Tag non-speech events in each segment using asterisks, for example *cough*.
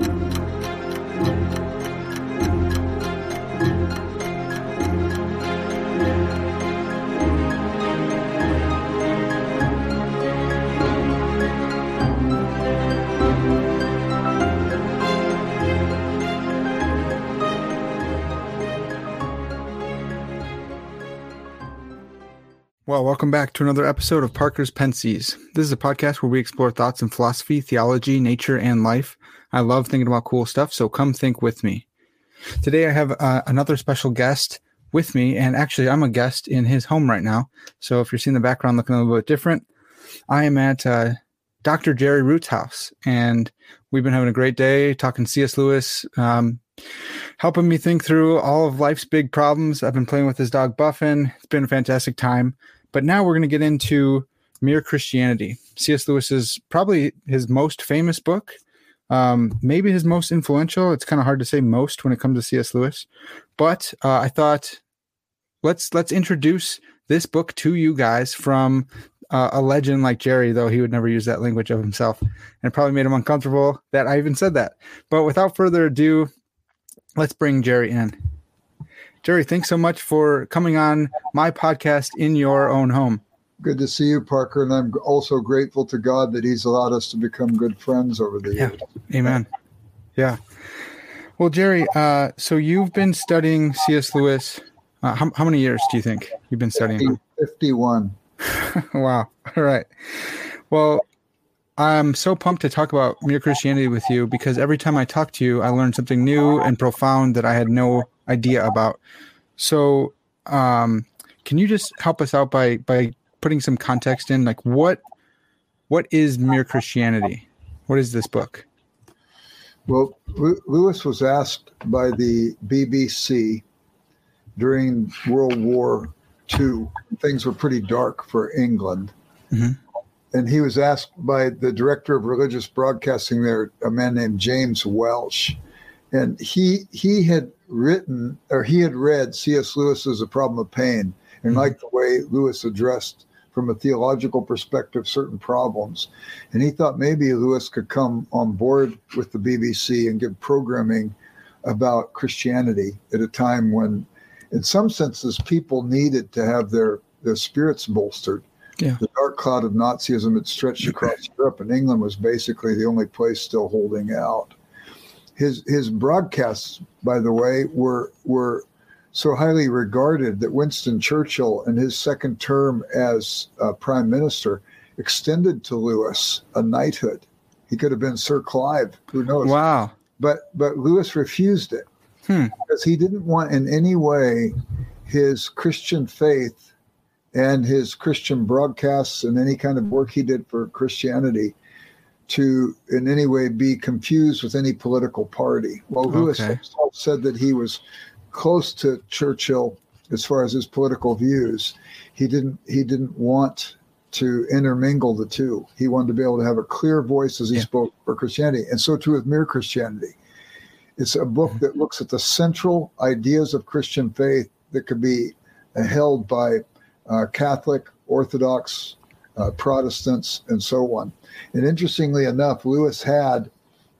Thank you. Well, welcome back to another episode of Parker's Pensées. This is a podcast where we explore thoughts in philosophy, theology, nature, and life. I love thinking about cool stuff, so come think with me. Today I have uh, another special guest with me, and actually I'm a guest in his home right now. So if you're seeing the background looking a little bit different, I am at uh, Dr. Jerry Root's house, and we've been having a great day talking C.S. Lewis, um, helping me think through all of life's big problems. I've been playing with his dog Buffin. It's been a fantastic time. But now we're going to get into Mere Christianity. C.S. Lewis is probably his most famous book, um, maybe his most influential. It's kind of hard to say most when it comes to C.S. Lewis, but uh, I thought let's let's introduce this book to you guys from uh, a legend like Jerry, though he would never use that language of himself, and probably made him uncomfortable that I even said that. But without further ado, let's bring Jerry in. Jerry, thanks so much for coming on my podcast in your own home. Good to see you, Parker. And I'm also grateful to God that He's allowed us to become good friends over the years. Yeah. Amen. Yeah. Well, Jerry, uh, so you've been studying C.S. Lewis. Uh, how, how, many years do you think you've been studying? 51. *laughs* *laughs* wow. All right. Well, I'm so pumped to talk about mere Christianity with you because every time I talk to you, I learn something new and profound that I had no idea about. So, um, can you just help us out by by putting some context in, like what what is mere Christianity? What is this book? Well, Lewis was asked by the BBC during World War II. Things were pretty dark for England. Mm-hmm and he was asked by the director of religious broadcasting there, a man named James Welch. and he he had written or he had read C.S. Lewis's A Problem of Pain and mm-hmm. liked the way Lewis addressed from a theological perspective certain problems, and he thought maybe Lewis could come on board with the BBC and give programming about Christianity at a time when, in some senses, people needed to have their their spirits bolstered yeah. The dark cloud of Nazism had stretched across Europe, and England was basically the only place still holding out. His his broadcasts, by the way, were were so highly regarded that Winston Churchill, in his second term as uh, prime minister, extended to Lewis a knighthood. He could have been Sir Clive, who knows? Wow! But but Lewis refused it hmm. because he didn't want in any way his Christian faith and his Christian broadcasts and any kind of work he did for Christianity to in any way be confused with any political party. Well, Lewis okay. said that he was close to Churchill as far as his political views. He didn't he didn't want to intermingle the two. He wanted to be able to have a clear voice as he yeah. spoke for Christianity, and so too with Mere Christianity. It's a book mm-hmm. that looks at the central ideas of Christian faith that could be held by uh, Catholic, Orthodox, uh, Protestants, and so on. And interestingly enough, Lewis had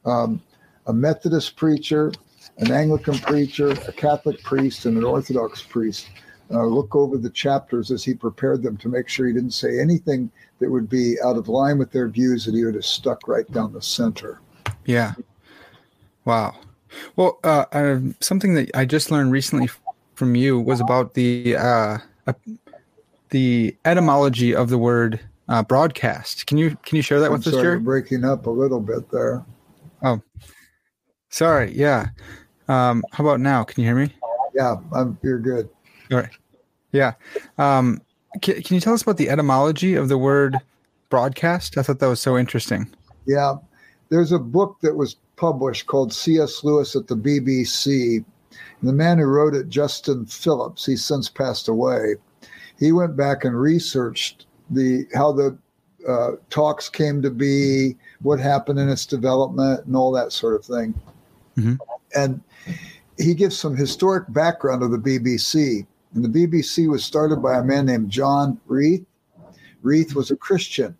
um, a Methodist preacher, an Anglican preacher, a Catholic priest, and an Orthodox priest uh, look over the chapters as he prepared them to make sure he didn't say anything that would be out of line with their views that he would have stuck right down the center. Yeah. Wow. Well, uh, uh, something that I just learned recently from you was about the uh, the etymology of the word uh, broadcast. Can you can you share that I'm with sorry, us, Jerry? Breaking up a little bit there. Oh, sorry. Yeah. Um, how about now? Can you hear me? Yeah, I'm, you're good. All right. Yeah. Um, can, can you tell us about the etymology of the word broadcast? I thought that was so interesting. Yeah. there's a book that was published called C.S. Lewis at the BBC. And the man who wrote it, Justin Phillips, he's since passed away. He went back and researched the how the uh, talks came to be, what happened in its development, and all that sort of thing. Mm-hmm. And he gives some historic background of the BBC. And the BBC was started by a man named John Reith. Reith was a Christian,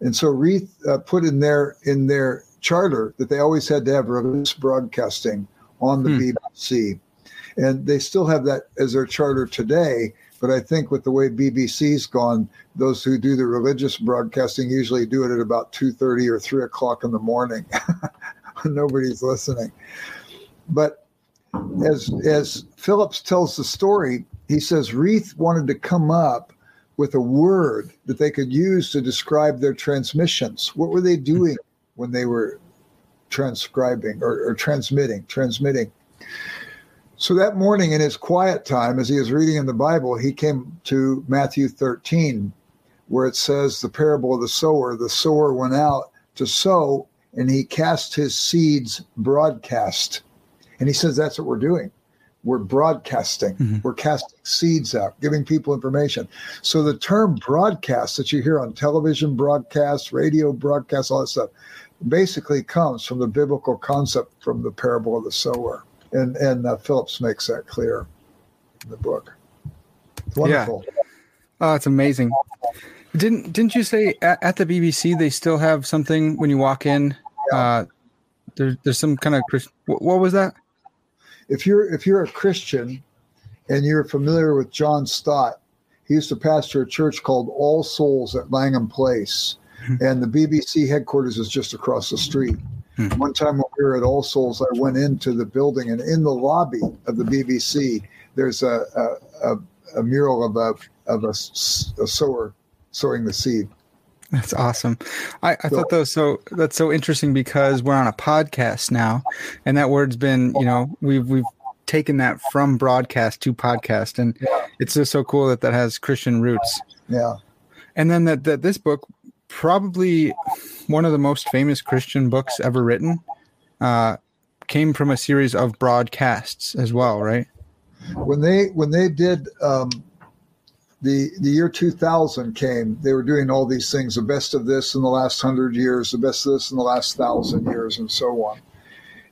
and so Reith uh, put in their in their charter that they always had to have religious broadcasting on the hmm. BBC, and they still have that as their charter today. But I think with the way BBC's gone, those who do the religious broadcasting usually do it at about two thirty or three o'clock in the morning. *laughs* Nobody's listening. But as as Phillips tells the story, he says Reith wanted to come up with a word that they could use to describe their transmissions. What were they doing when they were transcribing or, or transmitting? Transmitting. So that morning in his quiet time, as he was reading in the Bible, he came to Matthew 13, where it says the parable of the sower. The sower went out to sow, and he cast his seeds broadcast. And he says that's what we're doing. We're broadcasting, mm-hmm. we're casting seeds out, giving people information. So the term broadcast that you hear on television broadcast, radio broadcast, all that stuff, basically comes from the biblical concept from the parable of the sower. And, and uh, Phillips makes that clear in the book. It's wonderful. Yeah. Oh, it's amazing. Didn't didn't you say at, at, the BBC they still have something when you walk in? Yeah. Uh, there's there's some kind of what, what was that? if you're if you're a Christian and you're familiar with John Stott, he used to pastor a church called All Souls at Langham Place, mm-hmm. and the BBC headquarters is just across the street. Mm-hmm. One time when we were at All Souls, I went into the building, and in the lobby of the BBC, there's a a, a, a mural of a of a, a sower sowing the seed. That's awesome. I, I thought that was so that's so interesting because we're on a podcast now, and that word's been you know we've we've taken that from broadcast to podcast, and yeah. it's just so cool that that has Christian roots. Yeah, and then that that this book probably one of the most famous Christian books ever written uh, came from a series of broadcasts as well, right? When they when they did um, the the year 2000 came, they were doing all these things, the best of this in the last hundred years, the best of this in the last thousand years, and so on.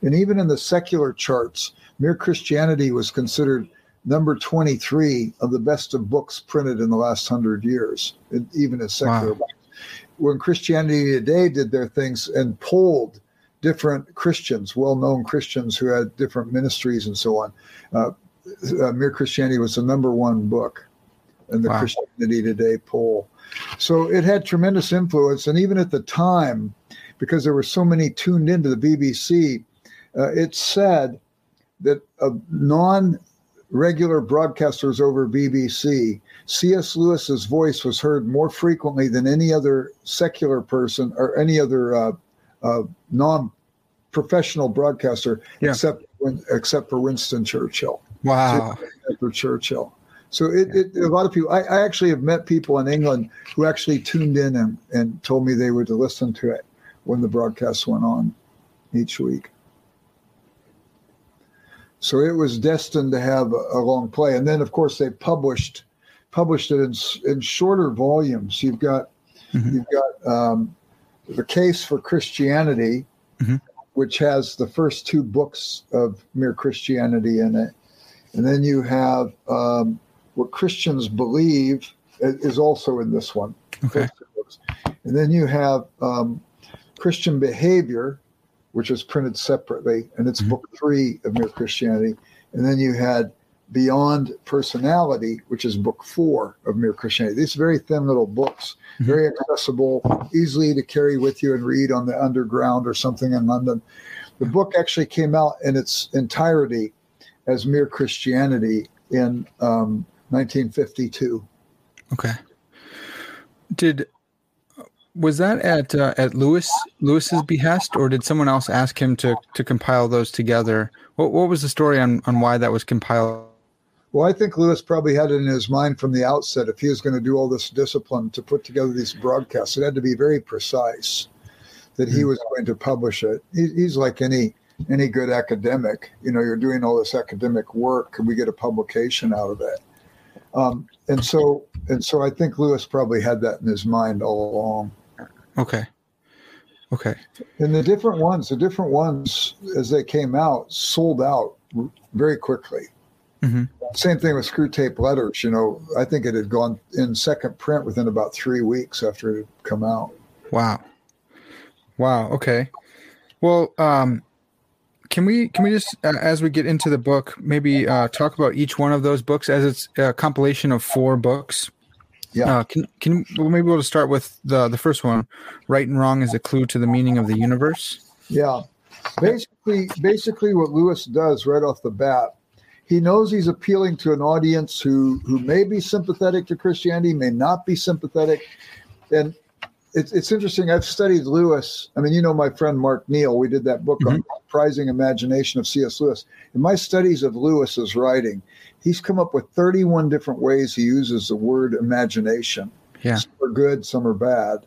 And even in the secular charts, Mere Christianity was considered number 23 of the best of books printed in the last hundred years, even as secular wow. When Christianity Today did their things and polled different Christians, well known Christians who had different ministries and so on, uh, uh, Mere Christianity was the number one book in the wow. Christianity Today poll. So it had tremendous influence. And even at the time, because there were so many tuned into the BBC, uh, it said that of non regular broadcasters over BBC, C.S. Lewis's voice was heard more frequently than any other secular person or any other uh, uh, non professional broadcaster yeah. except except for Winston Churchill. Wow. For Churchill. So it, it, a lot of people. I, I, actually have met people in England who actually tuned in and, and told me they were to listen to it when the broadcast went on each week. So it was destined to have a, a long play, and then of course they published published it in, in shorter volumes. You've got mm-hmm. you've got um, the case for Christianity, mm-hmm. which has the first two books of Mere Christianity in it, and then you have um, what Christians believe is also in this one. Okay. And then you have um, Christian behavior, which is printed separately, and it's mm-hmm. book three of Mere Christianity. And then you had Beyond Personality, which is book four of Mere Christianity. These very thin little books, mm-hmm. very accessible, easily to carry with you and read on the underground or something in London. The book actually came out in its entirety as Mere Christianity in um, 1952. Okay. Did was that at uh, at Lewis Lewis's behest, or did someone else ask him to to compile those together? What what was the story on on why that was compiled? Well, I think Lewis probably had it in his mind from the outset if he was going to do all this discipline to put together these broadcasts, it had to be very precise. that he was going to publish it. He, he's like any any good academic. You know, you're doing all this academic work. Can we get a publication out of it? Um, and so and so, I think Lewis probably had that in his mind all along. Okay. Okay. And the different ones, the different ones as they came out, sold out very quickly. Mm-hmm. Same thing with Screwtape Letters. You know, I think it had gone in second print within about three weeks after it had come out. Wow. Wow. Okay. Well, um, can we can we just uh, as we get into the book maybe uh, talk about each one of those books as it's a compilation of four books? Yeah. Uh, can can well, maybe we'll start with the the first one, right and wrong is a clue to the meaning of the universe. Yeah. Basically, basically, what Lewis does right off the bat, he knows he's appealing to an audience who who may be sympathetic to Christianity, may not be sympathetic, and it's it's interesting. I've studied Lewis. I mean, you know my friend Mark Neal. We did that book on Surprising Imagination of C.S. Lewis. In my studies of Lewis's writing, he's come up with 31 different ways he uses the word imagination. Yeah. Some are good, some are bad.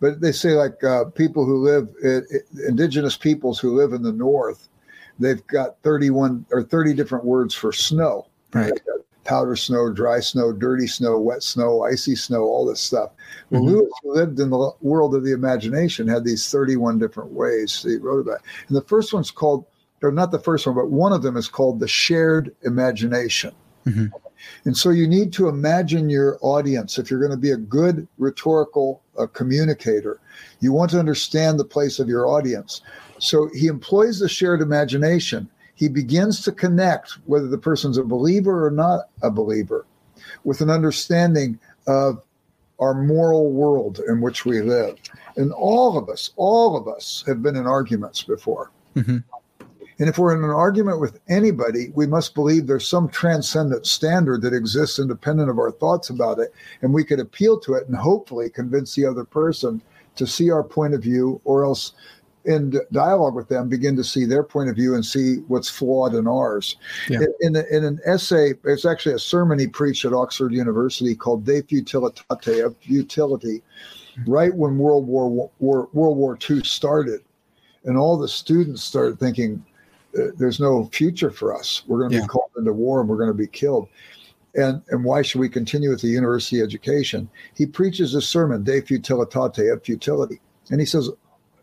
But they say like uh, people who live, uh, indigenous peoples who live in the north, they've got 31 or 30 different words for snow. Right. Powder snow, dry snow, dirty snow, wet snow, icy snow, all this stuff. Well, Mhm. Lewis, lived in the world of the imagination, had these 31 different ways he wrote about. And the first one's called, or not the first one, but one of them is called the shared imagination. Mhm. And so you need to imagine your audience. If you're going to be a good rhetorical uh, communicator, you want to understand the place of your audience. So he employs the shared imagination. He begins to connect whether the person's a believer or not a believer with an understanding of our moral world in which we live. And all of us, all of us have been in arguments before. Mhm. And if we're in an argument with anybody, we must believe there's some transcendent standard that exists independent of our thoughts about it. And we could appeal to it and hopefully convince the other person to see our point of view, or else in dialogue with them, begin to see their point of view and see what's flawed in ours. Yeah. In, in, in an essay, it's actually a sermon he preached at Oxford University called De Futilitate, of Futility, right when World War, War World War II started. And all the students started thinking, uh, there's no future for us. We're going to Yeah. be called into war and we're going to be killed. And, and why should we continue with the university education? He preaches a sermon, De Futilitate, of futility. And he says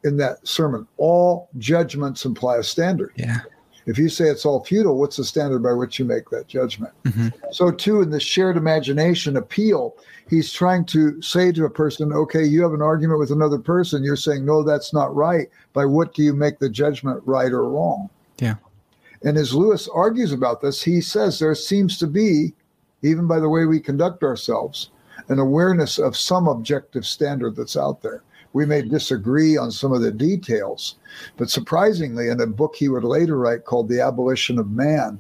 in that sermon, all judgments imply a standard. Yeah. If you say it's all futile, what's the standard by which you make that judgment? Mhm. So, too, in the shared imagination appeal, he's trying to say to a person, okay, you have an argument with another person. You're saying, no, that's not right. By what do you make the judgment right or wrong? Yeah. And as Lewis argues about this, he says there seems to be, even by the way we conduct ourselves, an awareness of some objective standard that's out there. We may disagree on some of the details, but surprisingly, in a book he would later write called The Abolition of Man,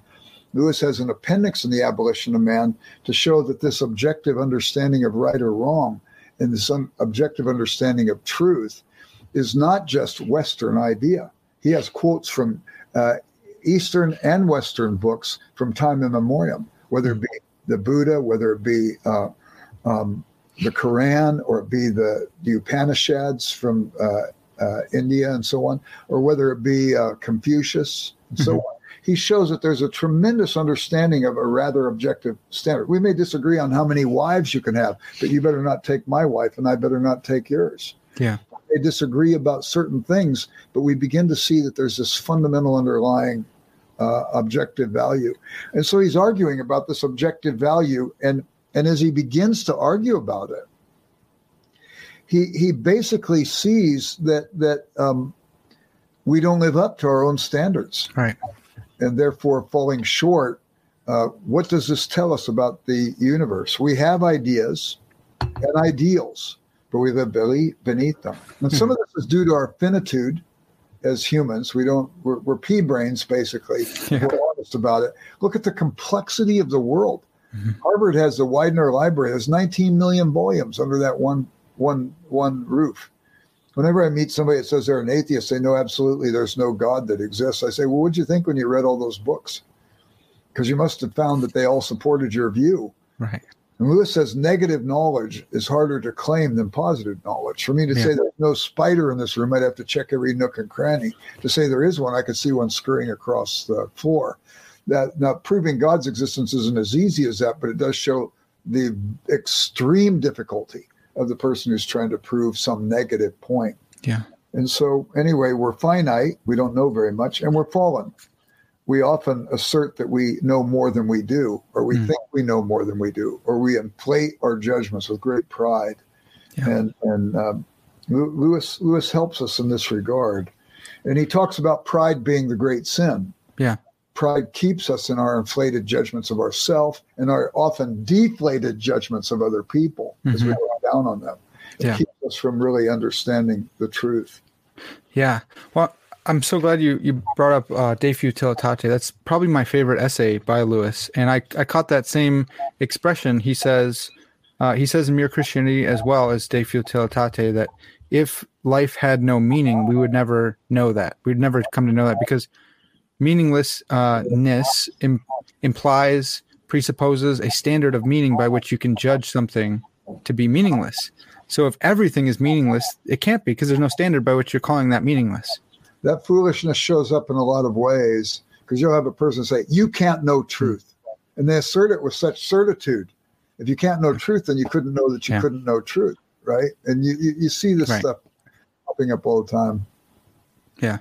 Lewis has an appendix in The Abolition of Man to show that this objective understanding of right or wrong and this un- objective understanding of truth is not just Western idea. He has quotes from uh, Eastern and Western books from time immemorial, whether it be the Buddha, whether it be uh, um, the Quran, or it be the, the Upanishads from uh, uh, India and so on, or whether it be uh, Confucius and so Mhm. on. He shows that there's a tremendous understanding of a rather objective standard. We may disagree on how many wives you can have, but you better not take my wife, and I better not take yours Yeah. they disagree about certain things, but we begin to see that there's this fundamental underlying uh, objective value. And so he's arguing about this objective value, and and as he begins to argue about it, he he basically sees that that um, we don't live up to our own standards, Right. and therefore falling short. Uh, what does this tell us about the universe? We have ideas and ideals, but we live beneath beneath them. And some of this is due to our finitude as humans. We don't, we're, we're pea brains, basically. Yeah. We're honest about it. Look at the complexity of the world. Mhm. Harvard has the Widener Library. There's 19 million volumes under that one, one, one roof. Whenever I meet somebody that says they're an atheist, they know absolutely there's no God that exists. I say, well, what'd you think when you read all those books? Because you must have found that they all supported your view. Right. And Lewis says negative knowledge is harder to claim than positive knowledge. For me to Yeah. say there's no spider in this room, I'd have to check every nook and cranny. To say there is one, I could see one scurrying across the floor. That now proving God's existence isn't as easy as that, but it does show the extreme difficulty of the person who's trying to prove some negative point. Yeah. And so, anyway, we're finite. We don't know very much, and we're fallen. We often assert that we know more than we do, or we Mm. think we know more than we do, or we inflate our judgments with great pride. Yeah. And and um, Lewis Lewis helps us in this regard, and he talks about pride being the great sin. Yeah. Pride keeps us in our inflated judgments of ourselves and our often deflated judgments of other people as we Mhm. go down on them. It Yeah. keeps us from really understanding the truth. Yeah. Well, I'm so glad you, you brought up uh, De Futilitate. That's probably my favorite essay by Lewis. And I, I caught that same expression. He says, uh, he says in Mere Christianity as well as De Futilitate that if life had no meaning, we would never know that. We'd never come to know that because meaninglessness im- implies, presupposes a standard of meaning by which you can judge something to be meaningless. So if everything is meaningless, it can't be because there's no standard by which you're calling that meaningless. That foolishness shows up in a lot of ways because you'll have a person say, You can't know truth. And they assert it with such certitude. If you can't know mm-hmm. truth, then you couldn't know that you Yeah. couldn't know truth, right? And you, you, you see this Right. stuff popping up all the time. Yeah.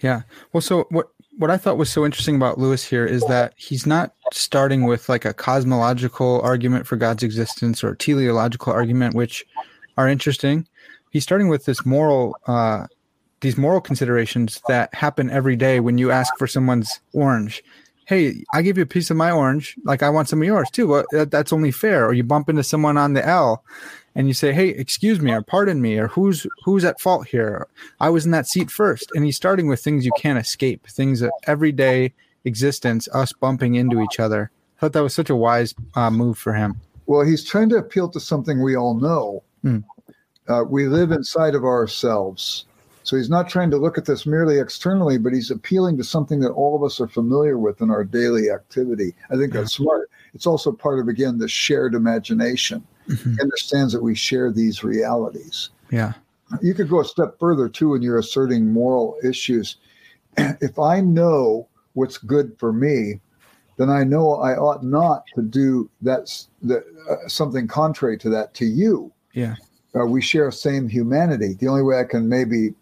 Yeah. Well, so what what I thought was so interesting about Lewis here is that he's not starting with like a cosmological argument for God's existence or a teleological argument, which are interesting. He's starting with this moral uh these moral considerations that happen every day when you ask for someone's orange. Hey, I give you a piece of my orange, like I want some of yours too. Well, that, that's only fair. Or you bump into someone on the L, and you say, "Hey, excuse me," or "Pardon me," or "Who's who's at fault here?" I was in that seat first. And he's starting with things you can't escape, things that everyday existence, us bumping into each other. I thought that was such a wise uh, move for him. Well, he's trying to appeal to something we all know. Hmm. Uh, we live inside of ourselves. So he's not trying to look at this merely externally, but he's appealing to something that all of us are familiar with in our daily activity. I think that's smart. It's also part of, again, the shared imagination. Mhm. He understands that we share these realities. Yeah. You could go a step further, too, when you're asserting moral issues. *clears throat* If I know what's good for me, then I know I ought not to do that's that, uh, something contrary to that to you. Yeah. Uh, we share same humanity. The only way I can maybe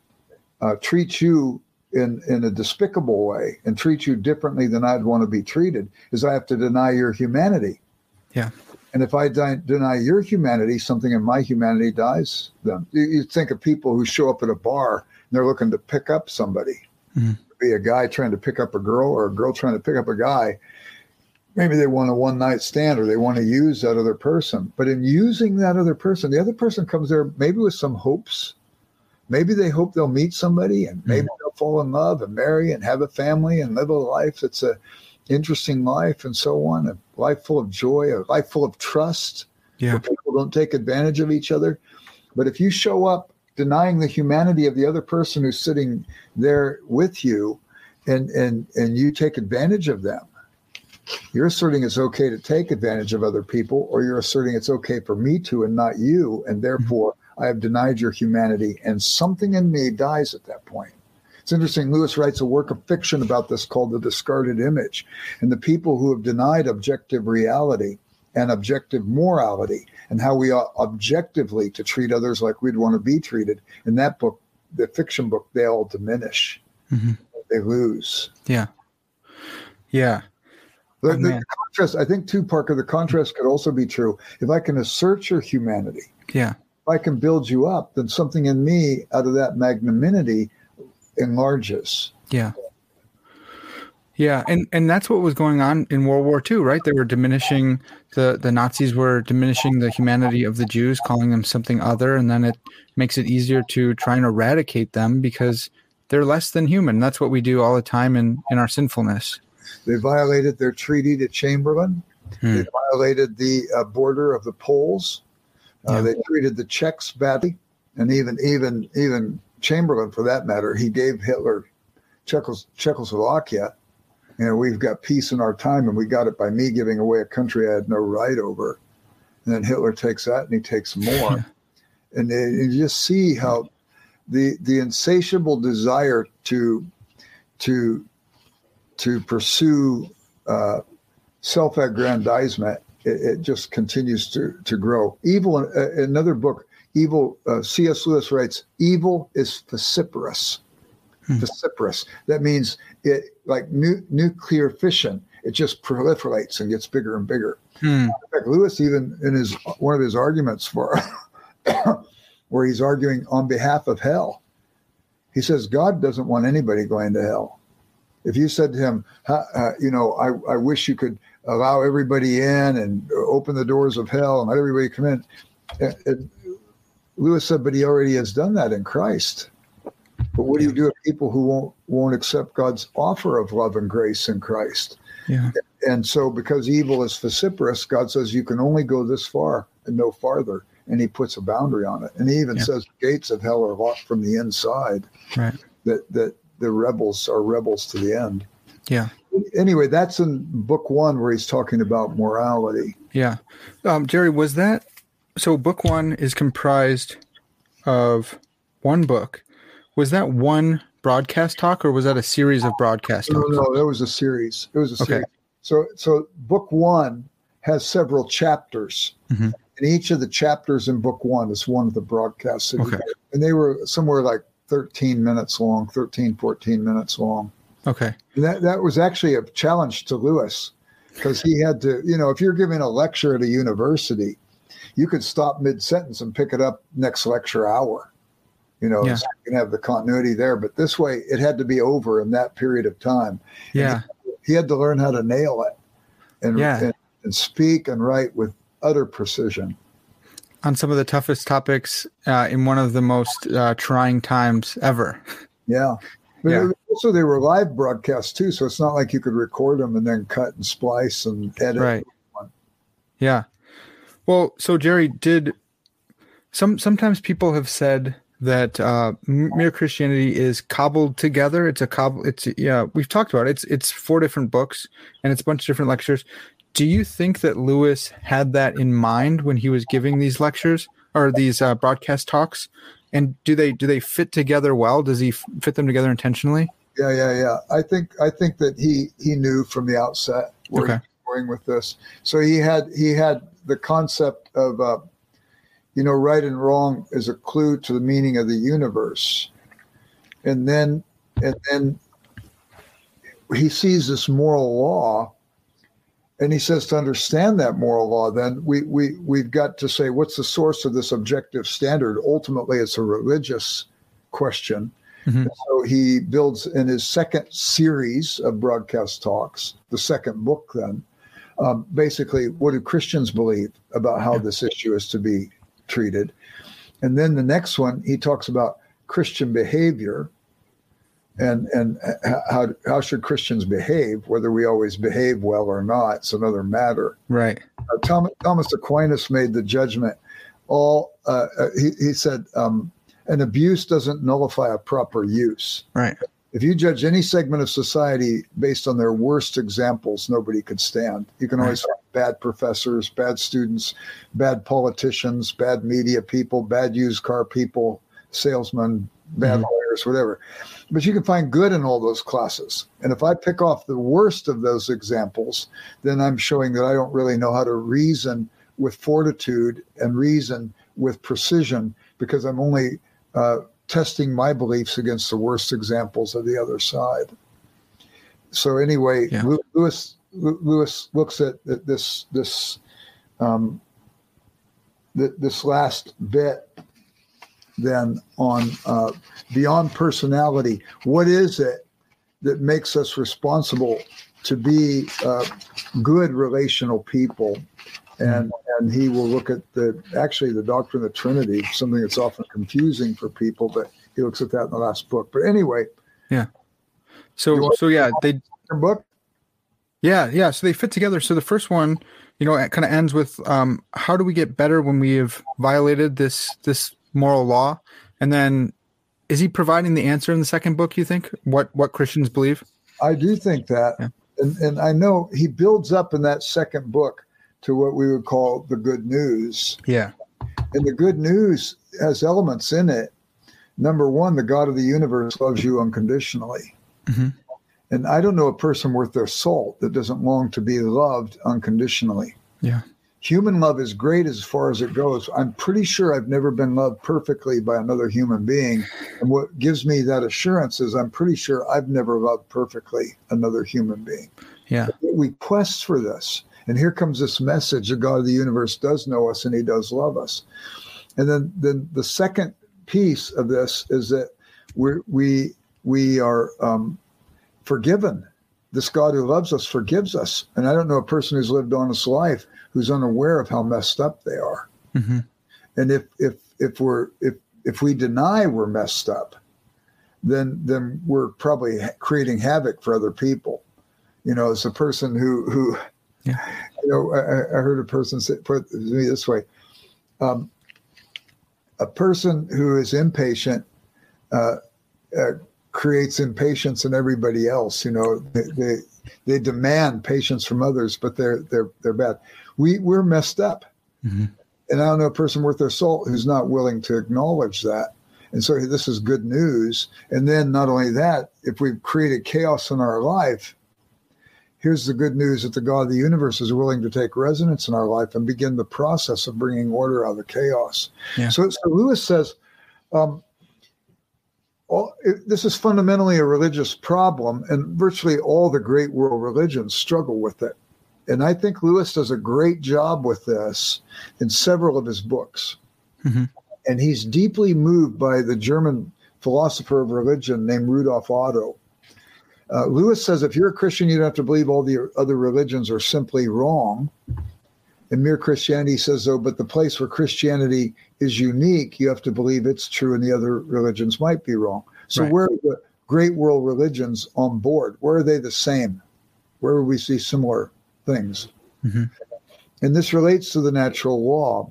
uh, treat you in in a despicable way and treat you differently than I'd want to be treated is I have to deny your humanity. Yeah. And if I deny your humanity, something in my humanity dies. Then you, you think of people who show up at a bar and they're looking to pick up somebody. Mhm. Be a guy trying to pick up a girl or a girl trying to pick up a guy maybe they want a one night stand or they want to use that other person. But in using that other person, the other person comes there maybe with some hopes. Maybe they hope they'll meet somebody and maybe they'll fall in love and marry and have a family and live a life that's a interesting life and so on. A life full of joy, a life full of trust Yeah. where people don't take advantage of each other. But if you show up denying the humanity of the other person who's sitting there with you and and and you take advantage of them, you're asserting it's okay to take advantage of other people, or you're asserting it's okay for me to and not you, and therefore mm-hmm. I have denied your humanity, and something in me dies at that point. It's interesting. Lewis writes a work of fiction about this called The Discarded Image. And the people who have denied objective reality and objective morality and how we ought objectively to treat others like we'd want to be treated, in that book, the fiction book, they all diminish. Mhm. They lose. Yeah. Yeah. The, Oh, the contrast, I think, too, Parker, the contrast could also be true. If I can assert your humanity, Yeah. if I can build you up, then something in me out of that magnanimity enlarges. Yeah. Yeah, and and that's what was going on in World War II, right? They were diminishing the the Nazis were diminishing the humanity of the Jews, calling them something other, and then it makes it easier to try and eradicate them because they're less than human. That's what we do all the time in in our sinfulness. They violated their treaty to Chamberlain. Hmm. They violated the uh, border of the Poles. Uh, Yeah. They treated the Czechs badly, and even even even Chamberlain, for that matter, he gave Hitler Czechos- Czechoslovakia. You know, we've got peace in our time, and we got it by me giving away a country I had no right over. and then Hitler takes that and he takes more. *laughs* and you just see how the the insatiable desire to to to pursue uh, self-aggrandizement it, it, just continues to to grow. Evil. Uh, another book, evil. Uh, C.S. Lewis writes, "Evil is vociferous." Hmm. Vociferous. That means it like nu- nuclear fission. It just proliferates and gets bigger and bigger. Hmm. In fact, Lewis even in his one of his arguments for *coughs* where he's arguing on behalf of hell, he says God doesn't want anybody going to hell. If you said to him, uh, you know, I, I wish you could allow everybody in and open the doors of hell and let everybody come in. And, and Lewis said, but he already has done that in Christ. But what do you do with people who won't won't accept God's offer of love and grace in Christ? Yeah. And so, because evil is vociferous, God says you can only go this far and no farther, and He puts a boundary on it. And He even yeah. says gates of hell are locked from the inside. Right. That that the rebels are rebels to the end. Yeah. Anyway, that's in book one where he's talking about morality. Yeah. Um, Jerry, was that so? Book one is comprised of one book. Was that one broadcast talk or was that a series of broadcast talks? No, no, that was a series. It was a series. So, so book one has several chapters. Mm-hmm. And each of the chapters in book one is one of the broadcasts. Okay. And they were somewhere like 13 minutes long, 13, 14 minutes long. Okay. And that, that was actually a challenge to Lewis because he had to, you know, if you're giving a lecture at a university, you could stop mid sentence and pick it up next lecture hour. You know, yeah. so you can have the continuity there. But this way, it had to be over in that period of time. Yeah. He, he, had to learn how to nail it and, yeah. and, and speak and write with utter precision on some of the toughest topics uh, in one of the most uh, trying times ever. Yeah. But yeah. also, they were live broadcasts too, so it's not like you could record them and then cut and splice and edit. Right. Yeah. Well, so Jerry, did some sometimes people have said that uh, mere Christianity is cobbled together. It's a cobble. It's yeah. We've talked about it. It's it's four different books and it's a bunch of different lectures. Do you think that Lewis had that in mind when he was giving these lectures or these uh, broadcast talks? And do they do they fit together well? Does he f- fit them together intentionally? Yeah, yeah, yeah. I think I think that he he knew from the outset where okay. With this. So he had he had the concept of uh, you know right and wrong is a clue to the meaning of the universe, and then and then he sees this moral law and he says to understand that moral law, then we, we, we've got to say, what's the source of this objective standard? Ultimately, it's a religious question. Mm-hmm. So he builds in his second series of broadcast talks, the second book, then, um, basically, what do Christians believe about how this issue is to be treated? And then the next one, he talks about Christian behavior and and how how should Christians behave? Whether we always behave well or not, it's another matter. Right. Uh, Thomas, Thomas, Aquinas made the judgment. All uh, uh, he he said, um, an abuse doesn't nullify a proper use. Right. If you judge any segment of society based on their worst examples, nobody could stand. You can always find bad professors, bad students, bad politicians, bad media people, bad used car people, salesmen, bad mm-hmm. lawyers, whatever. But you can find good in all those classes. And if I pick off the worst of those examples, then I'm showing that I don't really know how to reason with fortitude and reason with precision because I'm only uh, testing my beliefs against the worst examples of the other side. So anyway, yeah. Lewis Lewis looks at this this um, this last bit then on uh, beyond personality. What is it that makes us responsible to be uh, good relational people? And and he will look at the actually the doctrine of the Trinity, something that's often confusing for people, but he looks at that in the last book. But anyway, yeah. So so yeah, they book. Yeah, yeah. So they fit together. So the first one, you know, it kind of ends with um, how do we get better when we have violated this this moral law. And then is he providing the answer in the second book, you think? What what Christians believe? I do think that. Yeah. And and I know he builds up in that second book to what we would call the good news. Yeah. And the good news has elements in it. Number one, the God of the universe loves you unconditionally. hmm And I don't know a person worth their salt that doesn't long to be loved unconditionally. Yeah. Human love is great as far as it goes. I'm pretty sure I've never been loved perfectly by another human being. And what gives me that assurance is I'm pretty sure I've never loved perfectly another human being. Yeah. We quest for this. And here comes this message the God of the universe does know us and he does love us. And then, then the second piece of this is that we're, we, we are um, forgiven. This God who loves us forgives us. And I don't know a person who's lived honest life who's unaware of how messed up they are. hmm And if if if we're if if we deny we're messed up, then then we're probably creating havoc for other people. You know, as a person who who, Yeah. you know, I, I heard a person say put it to me this way: um, a person who is impatient uh, uh, creates impatience in everybody else. You know, they, they they demand patience from others, but they're they're they're bad. We we're messed up hmm and I don't know a person worth their salt who's not willing to acknowledge that. And so this is good news. And then not only that, if we've created chaos in our life, here's the good news that the God of the universe is willing to take residence in our life and begin the process of bringing order out of the chaos. Yeah. So, so Lewis says, um, all, it, this is fundamentally a religious problem, and virtually all the great world religions struggle with it. And I think Lewis does a great job with this in several of his books. Mhm. And he's deeply moved by the German philosopher of religion named Rudolf Otto. Uh, Lewis says if you're a Christian, you don't have to believe all the other religions are simply wrong. And mere Christianity says, though, but the place where Christianity is unique, you have to believe it's true and the other religions might be wrong. So, Right. where are the great world religions on board? Where are they the same? Where do we see similar things? Mhm. And this relates to the natural law.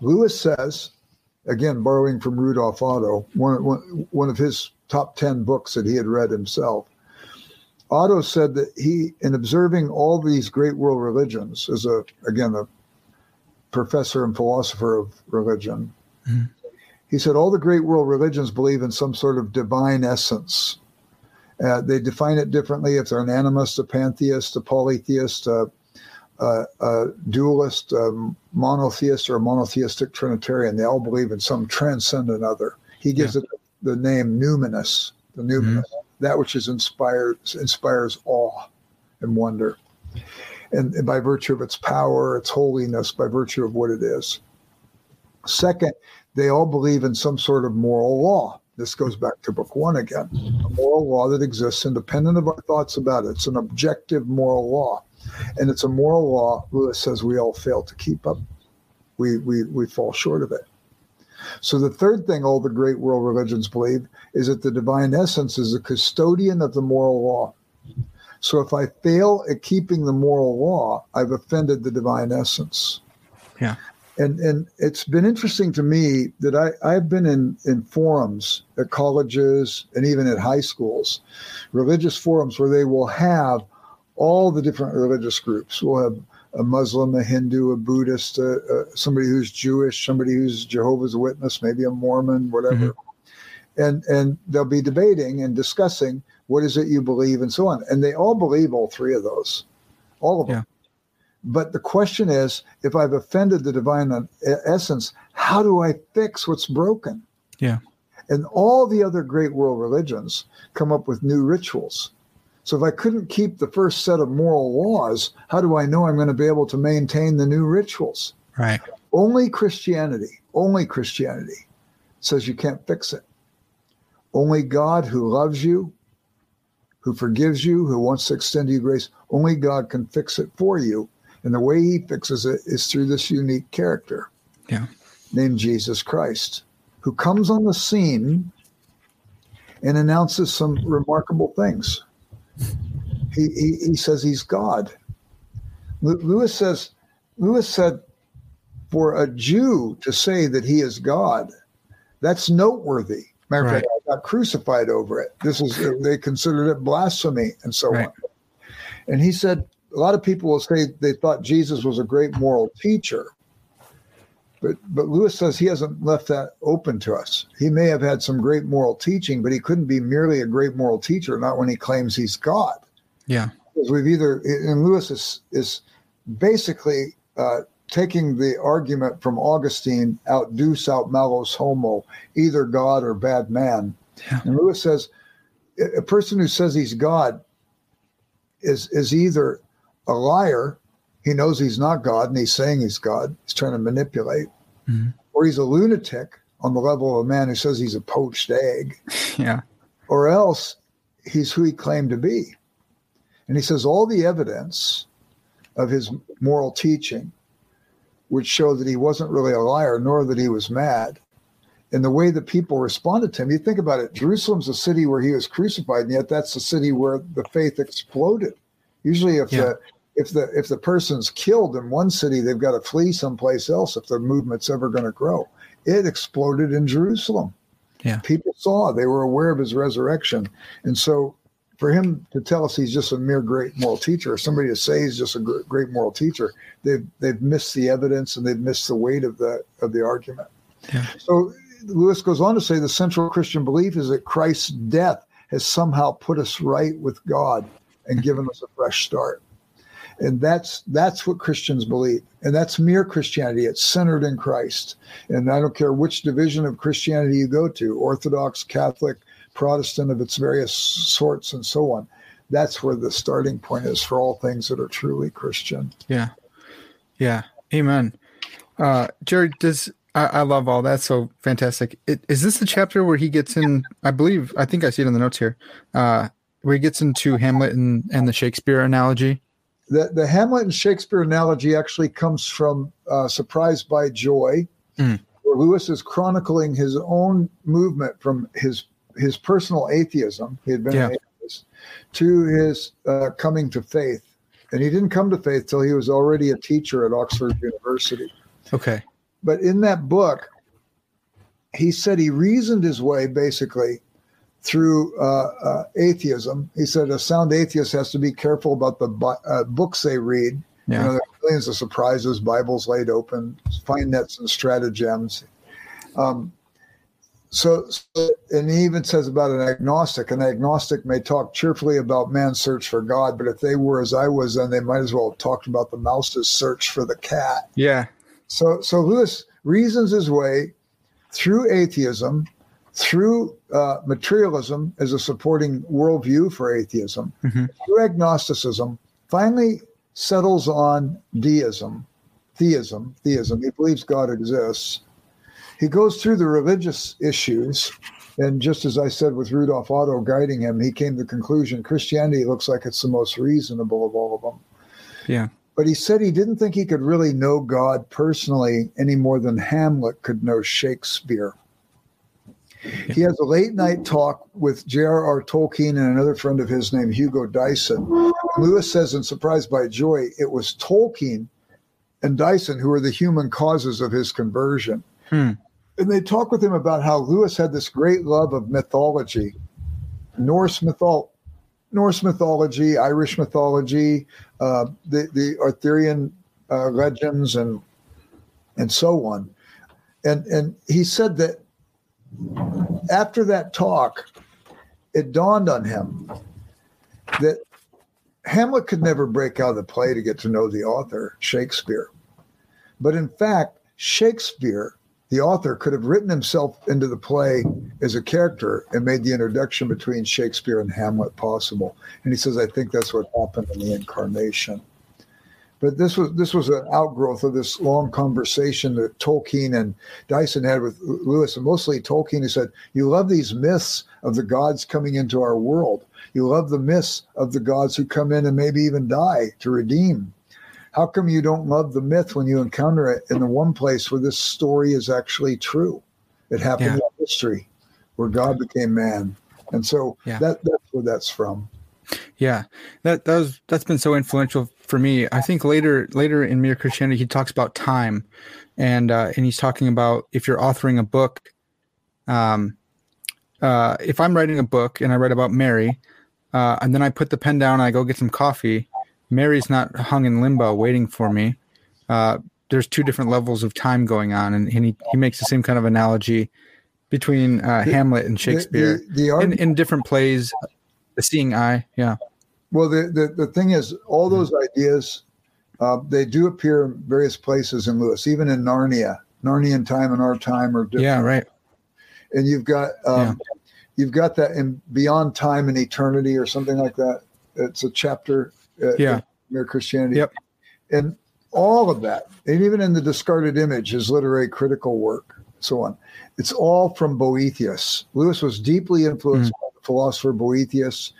Lewis says, again, borrowing from Rudolf Otto, one, one, one of his top 10 books that he had read himself. Otto said that he, in observing all these great world religions, as a, again, a professor and philosopher of religion, Mhm. he said all the great world religions believe in some sort of divine essence. Uh, they define it differently if they're an animist, a pantheist, a polytheist, a, a, a dualist, a monotheist, or a monotheistic Trinitarian. They all believe in some transcendent other. He gives it the name numinous, the numinous, mm-hmm. that which is inspired inspires awe and wonder, and, and by virtue of its power, its holiness, by virtue of what it is. Second, they all believe in some sort of moral law. This goes back to book one again. A moral law that exists independent of our thoughts about it. It's an objective moral law. And it's a moral law, Lewis says, we all fail to keep up. We, we, we fall short of it. So the third thing all the great world religions believe is that the divine essence is a custodian of the moral law. So if I fail at keeping the moral law, I've offended the divine essence. Yeah. And and it's been interesting to me that I, I've been in, in forums at colleges and even at high schools, religious forums where they will have all the different religious groups. We'll have a Muslim, a Hindu, a Buddhist, uh, uh, somebody who's Jewish, somebody who's Jehovah's Witness, maybe a Mormon, whatever. And and they'll be debating and discussing what is it you believe and so on. And they all believe all three of those, all of them. Yeah. But the question is, if I've offended the divine essence, how do I fix what's broken? Yeah. And all the other great world religions come up with new rituals. So if I couldn't keep the first set of moral laws, how do I know I'm going to be able to maintain the new rituals? Right. Only Christianity, only Christianity says you can't fix it. Only God who loves you, who forgives you, who wants to extend you grace, only God can fix it for you. And the way he fixes it is through this unique character Yeah. named Jesus Christ, who comes on the scene and announces some remarkable things. He, he, he says he's God. Lewis says, Lewis said, for a Jew to say that he is God, that's noteworthy. Matter of fact, I got crucified over it. This is they considered it blasphemy and so Right. on. And he said, a lot of people will say they thought Jesus was a great moral teacher. But, but Lewis says he hasn't left that open to us. He may have had some great moral teaching, but he couldn't be merely a great moral teacher, not when he claims he's God. Yeah. Because we've either, and Lewis is, is basically uh, taking the argument from Augustine, aut deus aut malus homo, either God or bad man. Yeah. And Lewis says a person who says he's God is is either a liar, he knows he's not God and he's saying he's God, he's trying to manipulate, Mhm. or he's a lunatic on the level of a man who says he's a poached egg, *laughs* Yeah. or else he's who he claimed to be. And he says all the evidence of his moral teaching would show that he wasn't really a liar, nor that he was mad. And the way that people responded to him, you think about it, Jerusalem's a city where he was crucified, and yet that's the city where the faith exploded. Usually if Yeah. the if the if the person's killed in one city, they've got to flee someplace else if their movement's ever going to grow. It exploded in Jerusalem. Yeah. People saw, they were aware of his resurrection. And so for him to tell us he's just a mere great moral teacher, or somebody to say he's just a great moral teacher, they've they've missed the evidence and they've missed the weight of the of the argument. Yeah. So Lewis goes on to say the central Christian belief is that Christ's death has somehow put us right with God and given us a fresh start. And that's that's what Christians believe. And that's mere Christianity. It's centered in Christ. And I don't care which division of Christianity you go to, Orthodox, Catholic, Protestant of its various sorts and so on. That's where the starting point is for all things that are truly Christian. Yeah. Yeah. Amen. Uh, Jared, does I, I love all that. So fantastic. It, is this the chapter where he gets in? I believe, I think I see it in the notes here, uh, where he gets into Hamlet and, and the Shakespeare analogy. The, the Hamlet and Shakespeare analogy actually comes from uh, Surprised by Joy, Mm. where Lewis is chronicling his own movement from his his personal atheism. He had been Yeah. an atheist to his uh, coming to faith, and he didn't come to faith till he was already a teacher at Oxford University. Okay. But in that book, he said he reasoned his way basically through uh, uh, atheism. He said a sound atheist has to be careful about the bi- uh, books they read. Yeah. You know, there are millions of surprises, Bibles laid open, fine nets and stratagems. Um, so, so, and he even says about an agnostic, an agnostic may talk cheerfully about man's search for God, but if they were as I was, then they might as well have talked about the mouse's search for the cat. Yeah. So, so Lewis reasons his way through atheism, through uh, materialism as a supporting worldview for atheism, Mhm. through agnosticism, finally settles on deism, theism, theism. He believes God exists. He goes through the religious issues, and just as I said with Rudolf Otto guiding him, he came to the conclusion Christianity looks like it's the most reasonable of all of them. Yeah. But he said he didn't think he could really know God personally any more than Hamlet could know Shakespeare. *laughs* He has a late night talk with J.R.R. Tolkien and another friend of his named Hugo Dyson. Lewis says in Surprised by Joy, it was Tolkien and Dyson who were the human causes of his conversion. Hmm. And they talk with him about how Lewis had this great love of mythology, Norse mythology. Norse mythology, Irish mythology, uh, the the Arthurian uh, legends, and and so on, and and he said that after that talk, it dawned on him that Hamlet could never break out of the play to get to know the author, Shakespeare, but in fact, Shakespeare the author could have written himself into the play as a character and made the introduction between Shakespeare and Hamlet possible. And he says, I think that's what happened in the incarnation. But this was this was an outgrowth of this long conversation that Tolkien and Dyson had with Lewis, and mostly Tolkien, who said, You love these myths of the gods coming into our world. You love the myths of the gods who come in and maybe even die to redeem how come you don't love the myth when you encounter it in the one place where this story is actually true? It happened Yeah. in history where God became man. And so Yeah. that, that's where that's from. Yeah, that that was that's been so influential for me. I think later later in Mere Christianity, he talks about time, and uh, and he's talking about if you're authoring a book, um, uh, if I'm writing a book and I write about Mary, uh, and then I put the pen down and I go get some coffee, Mary's not hung in limbo waiting for me. Uh, there's two different levels of time going on, and, and he, he makes the same kind of analogy between uh, the, Hamlet and Shakespeare the, the, the in, in, different plays. The seeing eye, yeah. Well, the, the, the thing is, all those mm-hmm. ideas, uh, they do appear in various places in Lewis, even in Narnia. Narnian time and our time are different. Yeah, right. And you've got um, yeah. you've got that in Beyond Time and Eternity or something like that. It's a chapter. Uh, yeah. Mere Christianity. Yep. And all of that, and even in the discarded image, his literary critical work, so on. It's all from Boethius. Lewis was deeply influenced mm. by the philosopher Boethius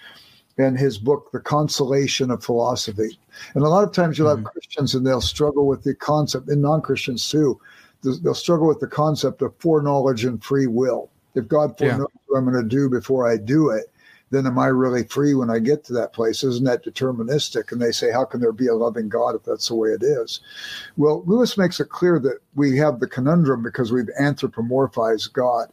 and his book, The Consolation of Philosophy. And a lot of times you'll have hmm. Christians and they'll struggle with the concept, and non Christians too, they'll struggle with the concept of foreknowledge and free will. If God foreknows yeah. what I'm going to do before I do it, then am I really free when I get to that place? Isn't that deterministic? And they say, how can there be a loving God if that's the way it is? Well, Lewis makes it clear that we have the conundrum because we've anthropomorphized God.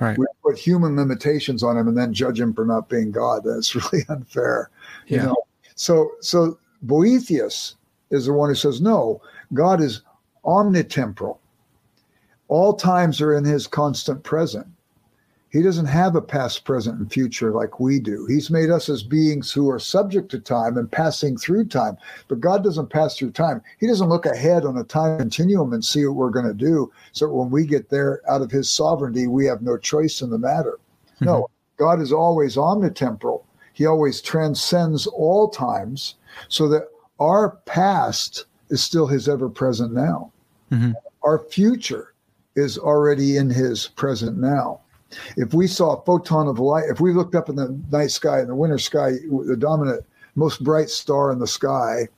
Right. We put human limitations on him and then judge him for not being God. *laughs* That's really unfair. Yeah. You know? So so Boethius is the one who says, no, God is omnitemporal. All times are in his constant present. He doesn't have a past, present, and future like we do. He's made us as beings who are subject to time and passing through time. But God doesn't pass through time. He doesn't look ahead on a time continuum and see what we're going to do. So when we get there out of His sovereignty, we have no choice in the matter. Mm-hmm. No, God is always omnitemporal. He always transcends all times so that our past is still His ever present now. Mm-hmm. Our future is already in His present now. If we saw a photon of light, if we looked up in the night sky, in the winter sky, the dominant, most bright star in the sky,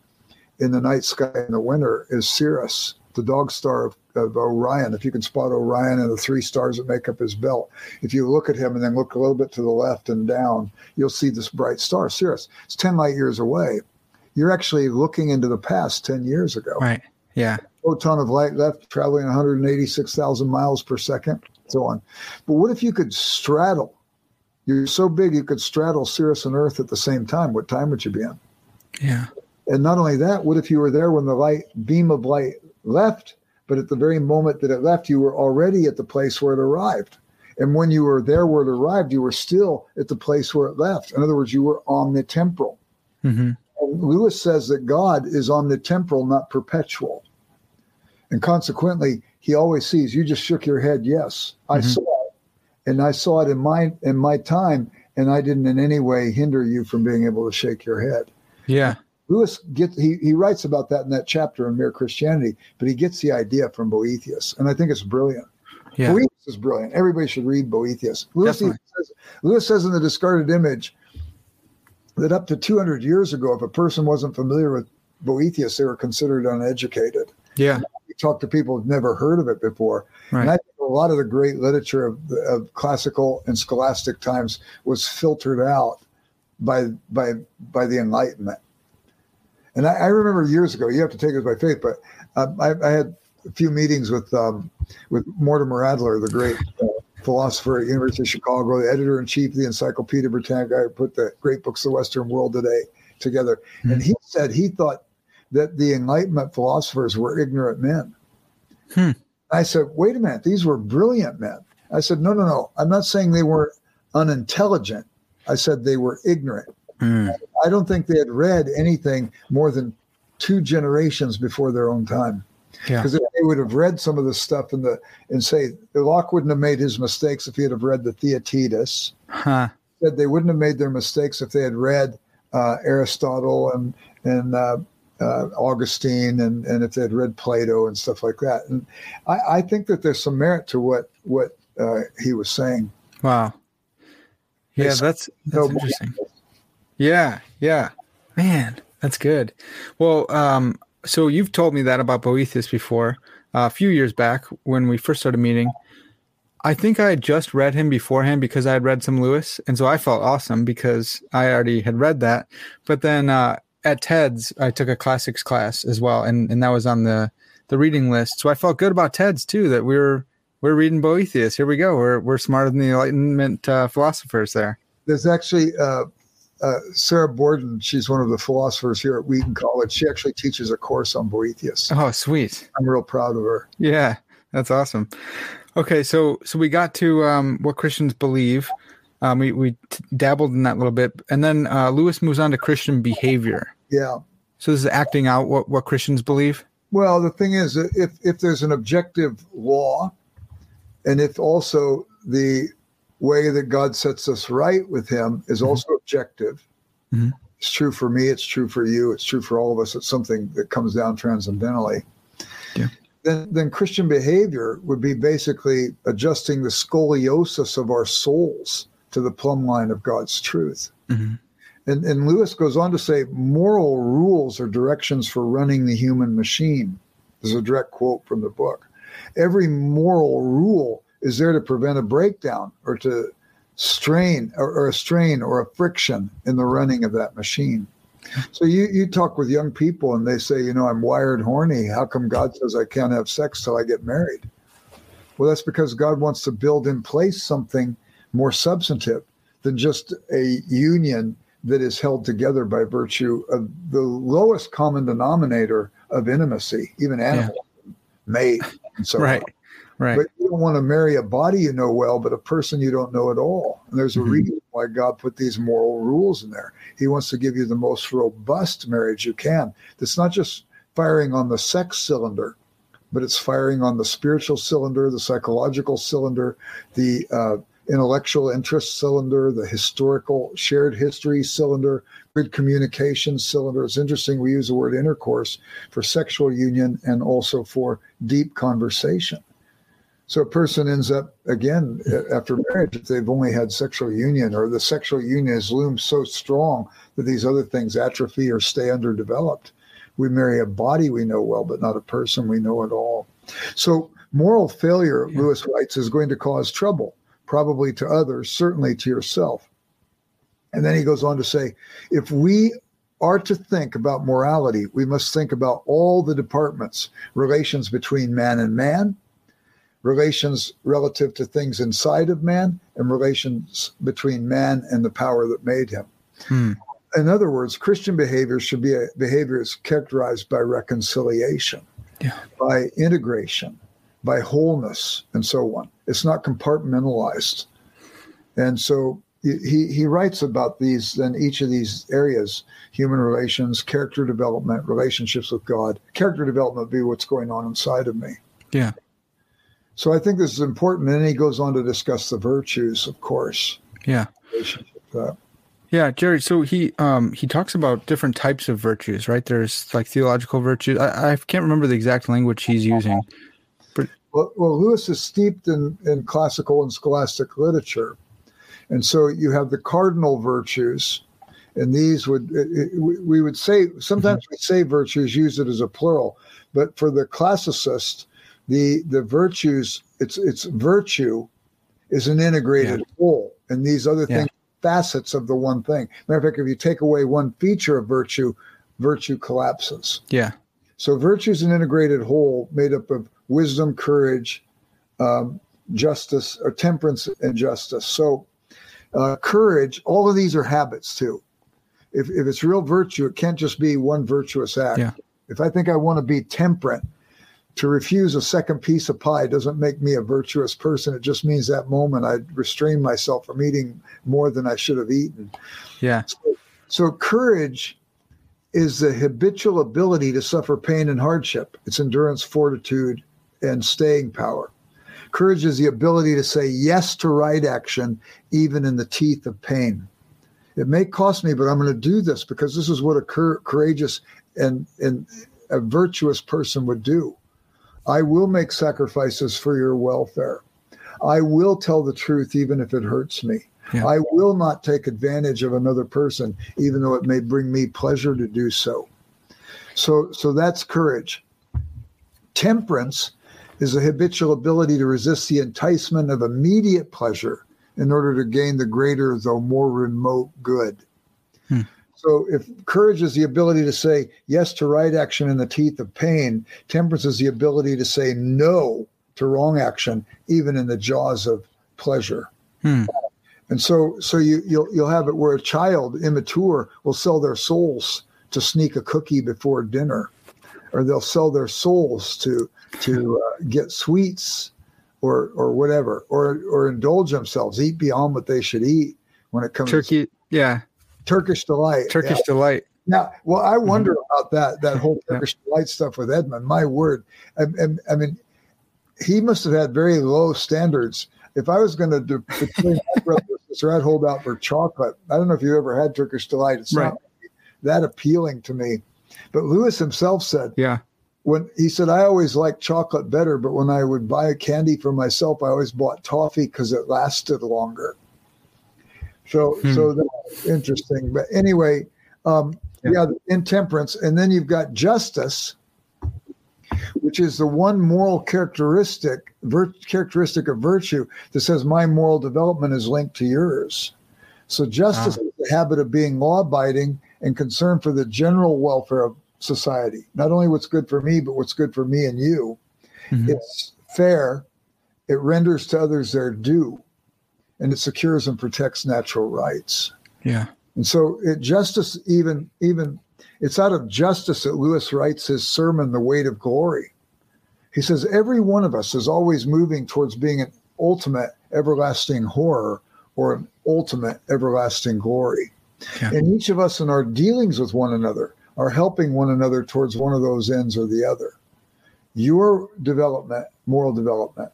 in the night sky in the winter, is Sirius, the dog star of, of Orion. If you can spot Orion and the three stars that make up his belt, if you look at him and then look a little bit to the left and down, you'll see this bright star, Sirius. It's 10 light years away. You're actually looking into the past 10 years ago. Right. Yeah. Photon of light left traveling 186,000 miles per second on. But what if you could straddle? You're so big you could straddle Sirius and Earth at the same time. What time would you be in? Yeah. And not only that, what if you were there when the light beam of light left, but at the very moment that it left, you were already at the place where it arrived. And when you were there where it arrived, you were still at the place where it left. In other words, you were omnitemporal. Mm-hmm. Lewis says that God is omnitemporal, not perpetual. And consequently, he always sees. You just shook your head. Yes, I mm-hmm. saw it, and I saw it in my in my time, and I didn't in any way hinder you from being able to shake your head. Yeah. Lewis gets he, he writes about that in that chapter in Mere Christianity, but he gets the idea from Boethius, and I think it's brilliant. Yeah. Boethius is brilliant. Everybody should read Boethius. Lewis says, Lewis says in the discarded image that up to 200 years ago, if a person wasn't familiar with Boethius, they were considered uneducated. Yeah talk to people who've never heard of it before. Right. And I think a lot of the great literature of, of classical and scholastic times was filtered out by by by the Enlightenment. And I, I remember years ago. You have to take this by faith, but um, I, I, had a few meetings with um, with Mortimer Adler, the great uh, philosopher at University of Chicago, the editor in chief of the Encyclopedia Britannica, who put the great books of the Western world today together. Mm-hmm. And he said he thought that the Enlightenment philosophers were ignorant men. Hmm. I said, wait a minute, these were brilliant men. I said, no, no, no. I'm not saying they were unintelligent. I said they were ignorant. Hmm. I don't think they had read anything more than two generations before their own time. Because yeah. if they would have read some of the stuff in the and say Locke wouldn't have made his mistakes if he had have read the Theaetetus. Huh. Said they wouldn't have made their mistakes if they had read uh, Aristotle and and uh, uh, Augustine and, and if they'd read Plato and stuff like that. And I, I think that there's some merit to what what uh, he was saying. Wow. Yeah, it's, that's that's interesting. Yeah, yeah, man, that's good. Well, um, so you've told me that about Boethius before uh, a few years back when we first started meeting. I think I had just read him beforehand because I had read some Lewis, and so I felt awesome because I already had read that. But then uh, at TEDS, I took a classics class as well, and, and that was on the, the reading list. So I felt good about TEDS too, that we are we're reading Boethius. Here we go. We're we're smarter than the Enlightenment uh, philosophers there. There's actually uh, uh, Sarah Borden, she's one of the philosophers here at Wheaton College. She actually teaches a course on Boethius. Oh, sweet. I'm real proud of her. Yeah, that's awesome. Okay, so so we got to um, what Christians believe. Um, we we t- dabbled in that a little bit, and then uh, Lewis moves on to Christian behavior. Yeah. So this is acting out what what Christians believe. Well, the thing is, if if there's an objective law, and if also the way that God sets us right with Him is Mhm. also objective. Mhm. It's true for me. It's true for you. It's true for all of us. It's something that comes down transcendentally. Yeah. Then, then Christian behavior would be basically adjusting the scoliosis of our souls to the plumb line of God's truth. Mhm. And, and Lewis goes on to say moral rules are directions for running the human machine. This is a direct quote from the book. Every moral rule is there to prevent a breakdown or to strain or, or a strain or a friction in the running of that machine. So you, you talk with young people and they say, you know, I'm wired horny. How come God says I can't have sex till I get married? Well, that's because God wants to build in place something more substantive than just a union that is held together by virtue of the lowest common denominator of intimacy, even animal, mate, and so right, on. right. But you don't want to marry a body you know well, but a person you don't know at all. And there's a Mhm. reason why God put these moral rules in there. He wants to give you the most robust marriage you can. That's not just firing on the sex cylinder, but it's firing on the spiritual cylinder, the psychological cylinder, the uh, intellectual interest cylinder, the historical shared history cylinder, good communication cylinder. It's interesting we use the word intercourse for sexual union and also for deep conversation. So a person ends up again after marriage if they've only had sexual union or the sexual union has loomed so strong that these other things atrophy or stay underdeveloped. We marry a body we know well, but not a person we know at all. So moral failure, Yeah. Lewis writes, is going to cause trouble, probably to others, certainly to yourself. And then he goes on to say, if we are to think about morality, we must think about all the departments, relations between man and man, relations relative to things inside of man, and relations between man and the power that made him. Hmm. In other words, Christian behavior should be a behavior is characterized by reconciliation, Yeah. by integration, by wholeness, and so on. It's not compartmentalized. And so he, he writes about these in each of these areas human relations, character development, relationships with God. Character development be what's going on inside of me. Yeah. So I think this is important. And then he goes on to discuss the virtues, of course. Yeah. That. Yeah, Jerry. So he um he talks about different types of virtues, right? There's like theological virtues. I, I can't remember the exact language he's using. Well, well, Lewis is steeped in, in classical and scholastic literature. And so you have the cardinal virtues, and these would, we would say, sometimes mm-hmm. we say virtues, use it as a plural, but for the classicist, the, the virtues, it's, it's virtue is an integrated whole. And these other Yeah. things, facets of the one thing. Matter of fact, if you take away one feature of virtue, virtue collapses. Yeah. So virtue is an integrated whole made up of wisdom, courage, um, justice, or temperance and justice. So uh, courage, all of these are habits too. If, if it's real virtue, it can't just be one virtuous act. Yeah. If I think I want to be temperate, to refuse a second piece of pie doesn't make me a virtuous person. It just means that moment I restrain myself from eating more than I should have eaten. Yeah. So courage is the habitual ability to suffer pain and hardship. It's endurance, fortitude, and staying power. Courage is the ability to say yes to right action, even in the teeth of pain. It may cost me, but I'm going to do this because this is what a cour- courageous and, and a virtuous person would do. I will make sacrifices for your welfare. I will tell the truth, even if it hurts me. Yeah. I will not take advantage of another person, even though it may bring me pleasure to do so. So, so that's courage. Temperance is a habitual ability to resist the enticement of immediate pleasure in order to gain the greater, though more remote good. Hmm. So, if courage is the ability to say yes to right action in the teeth of pain, temperance is the ability to say no to wrong action, even in the jaws of pleasure. Hmm. And so, so you you'll you'll have it where a child immature will sell their souls to sneak a cookie before dinner, or they'll sell their souls to to uh, get sweets, or or whatever, or or indulge themselves, eat beyond what they should eat when it comes Turkey, yeah, Turkish delight. Turkish yeah. delight. Now, well, I Mm-hmm. wonder about that that whole Yeah. Turkish delight stuff with Edmund. My word, I, I, I mean, he must have had very low standards. If I was going to do between my brother and sister, I'd hold out for chocolate. I don't know if you ever had Turkish delight. It's Right. not that appealing to me. But Lewis himself said Yeah, when he said I always liked chocolate better, but when I would buy a candy for myself, I always bought toffee because it lasted longer. So, Hmm. so that's interesting. But anyway, um, Yeah. yeah, intemperance, and then you've got justice, which is the one moral characteristic vir- characteristic of virtue that says my moral development is linked to yours. So justice is the habit of being law abiding and concern for the general welfare of society. Not only what's good for me, but what's good for me and you. Mhm. It's fair. It renders to others their due, and it secures and protects natural rights. yeah, And so it justice even even it's out of justice that Lewis writes his sermon, The Weight of Glory. He says every one of us is always moving towards being an ultimate everlasting horror or an ultimate everlasting glory. Yeah. And each of us in our dealings with one another are helping one another towards one of those ends or the other. Your development, moral development,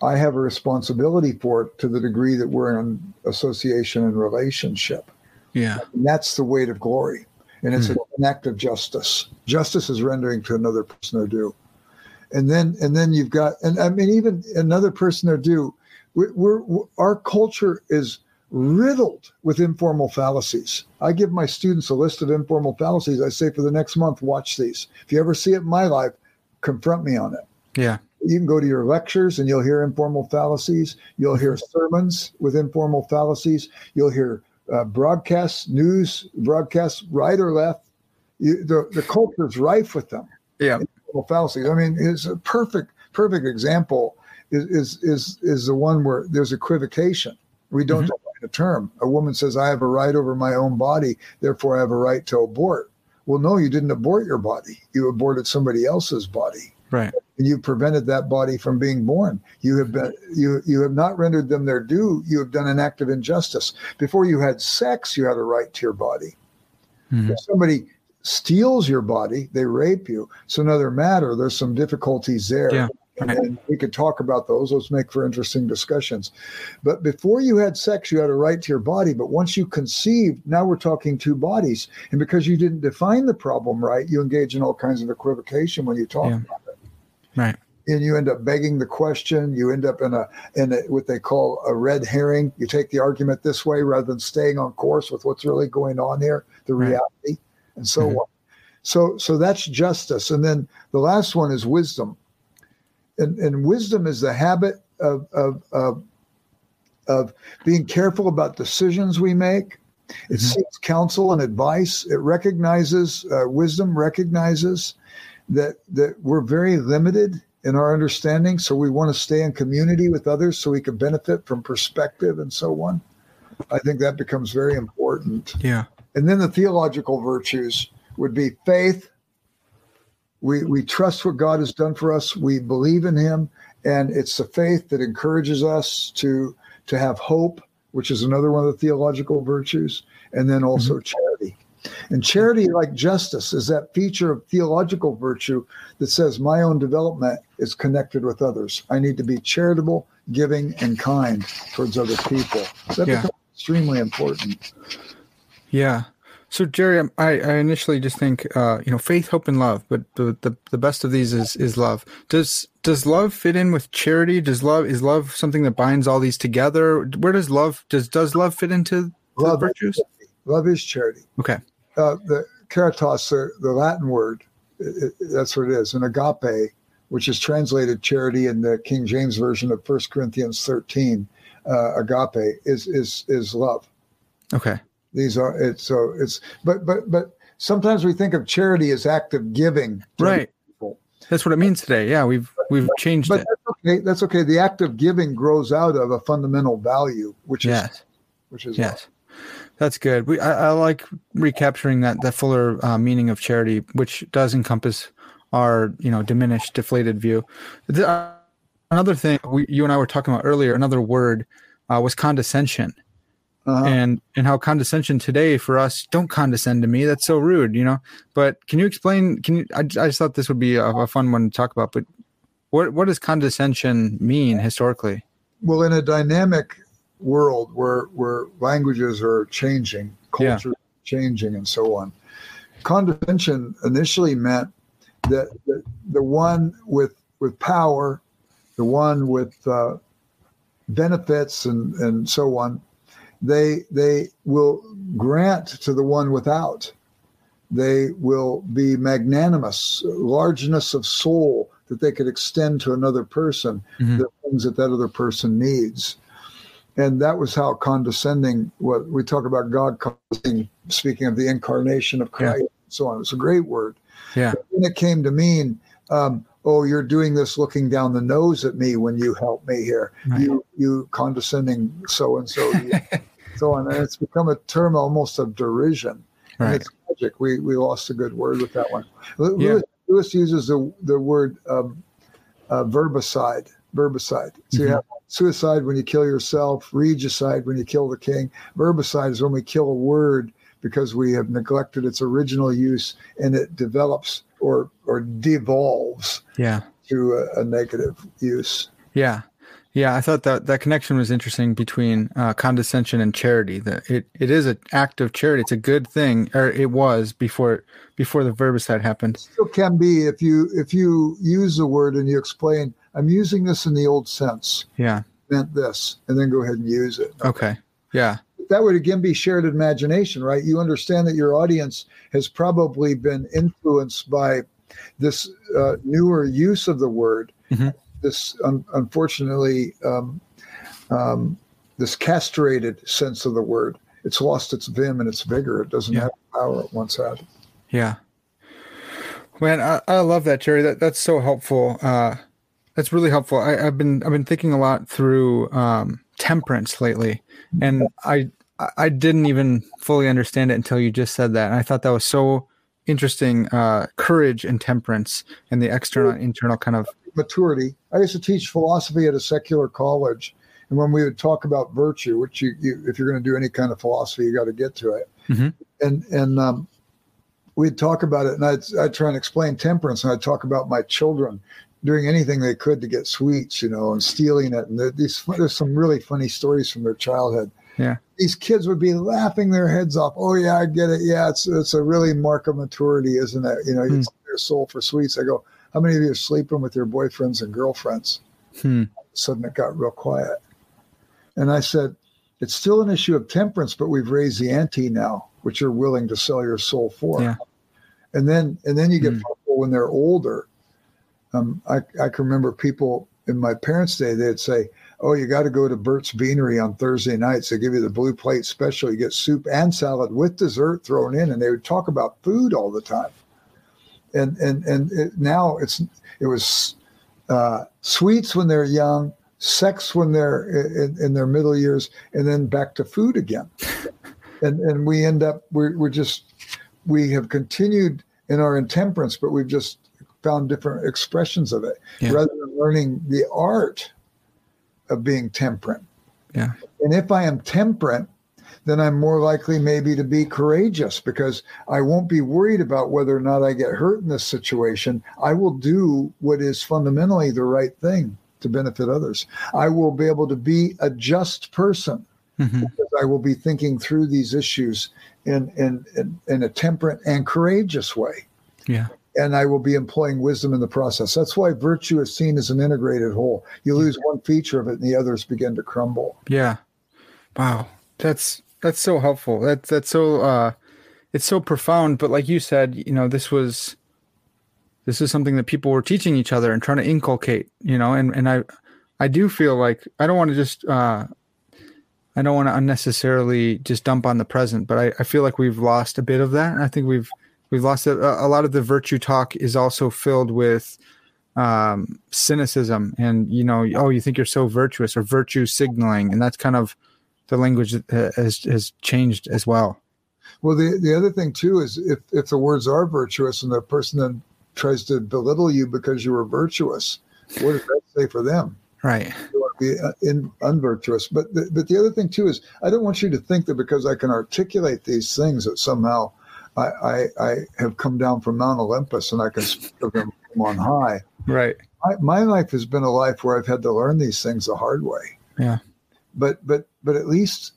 I have a responsibility for it to the degree that we're in association and relationship. yeah, And that's the weight of glory. And it's Hmm. an act of justice. Justice is rendering to another person their due. And then, and then you've got, and I mean, even another person their due. We're, we're our culture is riddled with informal fallacies. I give my students a list of informal fallacies. I say for the next month, watch these. If you ever see it in my life, confront me on it yeah, you can go to your lectures and you'll hear informal fallacies. You'll hear sermons with informal fallacies. You'll hear uh, broadcasts, news broadcasts, right or left. You, the the culture is rife with them. yeah, Informal fallacies. I mean, it's a perfect perfect example. Is is is is the one where there's equivocation. We don't Mhm. A term. A woman says, "I have a right over my own body, therefore I have a right to abort." Well, no, you didn't abort your body. You aborted somebody else's body right, and you prevented that body from being born. You have been you you have not rendered them their due. You have done an act of injustice. Before you had sex, you had a right to your body. Mhm. If somebody steals your body, they rape you. It's another matter. There's some difficulties there. Yeah, And, we could talk about those. Those make for interesting discussions. But before you had sex, you had a right to your body. But once you conceived, now we're talking two bodies. And because you didn't define the problem right, you engage in all kinds of equivocation when you talk Yeah. about it right, and you end up begging the question. You end up in a in a, what they call a red herring. You take the argument this way rather than staying on course with what's really going on here, the Right. reality, and so Mhm. on. So so that's justice, and then the last one is wisdom, and and wisdom is the habit of of of, of being careful about decisions we make. It Mhm. seeks counsel and advice. It recognizes uh, wisdom recognizes that that we're very limited in our understanding, so we want to stay in community with others so we can benefit from perspective and so on. I think that becomes very important. yeah, And then the theological virtues would be faith. We we trust what God has done for us. We believe in Him, and it's the faith that encourages us to to have hope, which is another one of the theological virtues, and then also mm-hmm. charity. And charity, like justice, is that feature of theological virtue that says my own development is connected with others. I need to be charitable, giving, and kind towards other people. That Yeah. becomes extremely important. yeah. So Jerry, I, I initially just think, uh, you know, faith, hope, and love, but the, the the best of these is is love. Does does love fit in with charity? Does love is love something that binds all these together? Where does love does does love fit into the Love, virtues? love is charity. Okay, Uh, the caritas, the, the Latin word, it, it- that's what it is. And agape, which is translated charity in the King James version of 1 Corinthians 13, uh, agape is is is love. okay, These are it's so it's but but but sometimes we think of charity as active giving, to right. people. That's what it means today. Yeah, we've we've changed But it. that's okay. That's okay. The act of giving grows out of a fundamental value, which is yes, which is yes. That's good. We I, I like recapturing that that fuller uh, meaning of charity, which does encompass our you know diminished, deflated view. The, uh, another thing we, you and I were talking about earlier, another word uh, was condescension. Uh-huh. and and how condescension today for us don't condescend to me that's so rude you know but can you explain can you i, I just thought this would be a, a, fun one to talk about but what what does condescension mean historically well in a dynamic world where where languages are changing culture yeah. changing and so on condescension initially meant that the, the one with with power the one with uh, benefits and and so on they they will grant to the one without. They will be magnanimous, largeness of soul that they could extend to another person mm-hmm. the things that that other person needs. And that was how condescending. What we talk about God condescending, speaking of the incarnation of Christ, yeah. and so on. It's a great word. Yeah. When it came to mean, um, oh, you're doing this looking down the nose at me when you help me here. Right. You you condescending so and so so on. And it's become a term almost of derision. Right. And it's tragic. We, we lost a good word with that one. Yeah. Lewis, Lewis uses the, the word um, uh, verbicide. Verbicide. So mm-hmm. you have suicide when you kill yourself, regicide when you kill the king. Verbicide is when we kill a word because we have neglected its original use and it develops or or devolves yeah. to a, a negative use. Yeah. Yeah, I thought that that connection was interesting between uh, condescension and charity. That it, it is an act of charity. It's a good thing, or it was before before the verbicide happened. It still can be if you if you use the word and you explain. I'm using this in the old sense. Yeah, meant this, and then go ahead and use it. Okay. Yeah. That would again be shared imagination, right? You understand that your audience has probably been influenced by this uh, newer use of the word. Mm-hmm this un- unfortunately um, um, this castrated sense of the word. It's lost its vim and its vigor. It doesn't yeah. have the power it once had. Yeah. Man, I, I love that, Jerry. That that's so helpful. Uh, that's really helpful. I, have been I've been thinking a lot through um, temperance lately, and I I didn't even fully understand it until you just said that. And I thought that was so interesting. Uh, courage and temperance, and the external internal kind of maturity. I used to teach philosophy at a secular college, and when we would talk about virtue, which you, you if you're going to do any kind of philosophy, you got to get to it. Mm-hmm. And and um, we'd talk about it, and I'd, I'd try and explain temperance, and I'd talk about my children doing anything they could to get sweets, you know, and stealing it. And these there's some really funny stories from their childhood. Yeah. These kids would be laughing their heads off. Oh yeah, I get it. Yeah, it's it's a really mark of maturity, isn't it? You know, mm. their soul for sweets. I go, how many of you are sleeping with your boyfriends and girlfriends? Hmm. Suddenly it got real quiet. And I said, it's still an issue of temperance, but we've raised the ante now, which you're willing to sell your soul for. Yeah. And then and then you get hmm. people when they're older. Um, I, I can remember people in my parents' day, they'd say, Oh, you got to go to Bert's Beanery on Thursday nights. They give you the blue plate special. You get soup and salad with dessert thrown in. And they would talk about food all the time and and and it, now it's it was uh, sweets when they're young, sex when they're in, in, their middle years, and then back to food again. *laughs* and and we end up we're, we're just we have continued in our intemperance, but we've just found different expressions of it yeah. rather than learning the art of being temperate. Yeah. And if I am temperate, then I'm more likely maybe to be courageous because I won't be worried about whether or not I get hurt in this situation. I will do what is fundamentally the right thing to benefit others. I will be able to be a just person mm-hmm. because I will be thinking through these issues in, in, in, in a temperate and courageous way. Yeah and I will be employing wisdom in the process. That's why virtue is seen as an integrated whole. You lose one feature of it, and the others begin to crumble. Yeah. Wow. That's that's so helpful. That's that's so uh, it's so profound. But like you said, you know, this was this is something that people were teaching each other and trying to inculcate. You know, and and I I do feel like I don't want to just uh, I don't want to unnecessarily just dump on the present, but I, I feel like we've lost a bit of that. I think we've we've lost a, a lot of the virtue talk is also filled with um, cynicism and you know oh you think you're so virtuous or virtue signaling and that's kind of the language has has changed as well. Well the the other thing too is if if the words are virtuous and the person then tries to belittle you because you were virtuous what does that say for them? Right. You want to be uh, in, unvirtuous. But the, but the other thing too is i don't want you to think that because i can articulate these things that somehow I, I, I have come down from Mount Olympus and I can speak of them from on high. right. My, my life has been a life where I've had to learn these things the hard way. yeah. But but but at least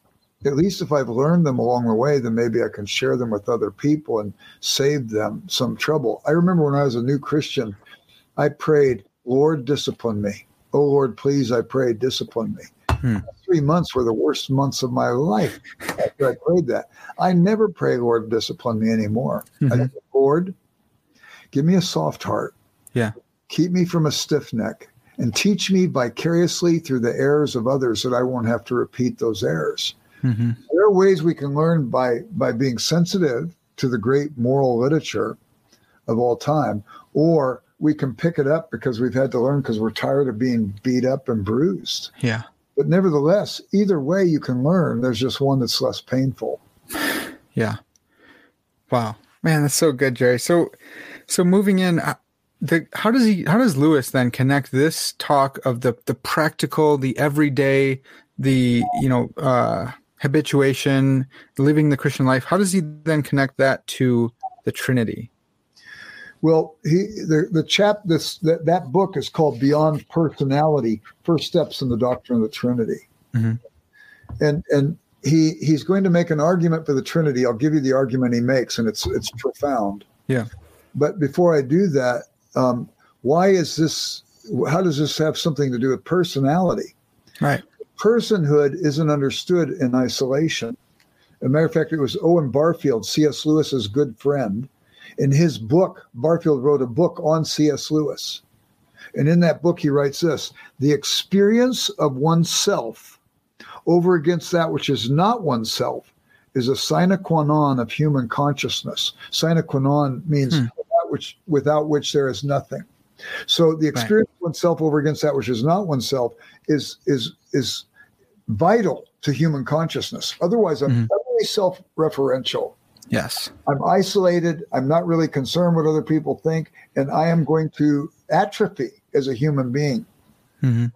at least if I've learned them along the way, then maybe I can share them with other people and save them some trouble. I remember when I was a new Christian, I prayed, Lord, discipline me. Oh Lord, please, I pray, discipline me. Hmm. Three months were the worst months of my life after I prayed that. I never pray, Lord, discipline me anymore. I Mhm. say, Lord, give me a soft heart. Yeah. Keep me from a stiff neck and teach me vicariously through the errors of others that I won't have to repeat those errors. hmm There are ways we can learn by by being sensitive to the great moral literature of all time, or we can pick it up because we've had to learn because we're tired of being beat up and bruised. yeah But nevertheless, either way you can learn. There's just one that's less painful. Yeah. Wow, man, that's so good, Jerry. So, so moving in, the how does he? How does Lewis then connect this talk of the the practical, the everyday, the you know uh, habituation, living the Christian life? How does he then connect that to the Trinity? Well, he the the chap this that, that book is called Beyond Personality: First Steps in the Doctrine of the Trinity, Mhm. and and he he's going to make an argument for the Trinity. I'll give you the argument he makes, and it's it's profound. Yeah. But before I do that, um, why is this? How does this have something to do with personality? Right. Personhood isn't understood in isolation. As a matter of fact, it was Owen Barfield, C.S. Lewis's good friend. In his book, Barfield wrote a book on C.S. Lewis. And in that book, he writes this The experience of oneself over against that which is not oneself is a sine qua non of human consciousness. Sine qua non means Hmm. Which, without which there is nothing. So the experience of oneself over against that which is not oneself is is is vital to human consciousness. Otherwise, I'm Mhm. utterly self-referential. Yes. I'm isolated. I'm not really concerned what other people think, and I am going to atrophy as a human being. hmm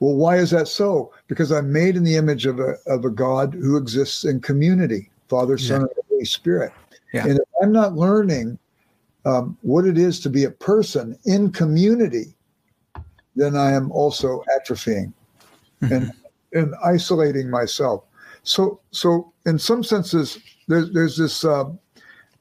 Well, why is that so? Because I'm made in the image of a of a God who exists in community, Father, Son, and Holy Spirit. Yeah. And if I'm not learning um, what it is to be a person in community, then I am also atrophying and and isolating myself. So so in some senses, there's there's this uh,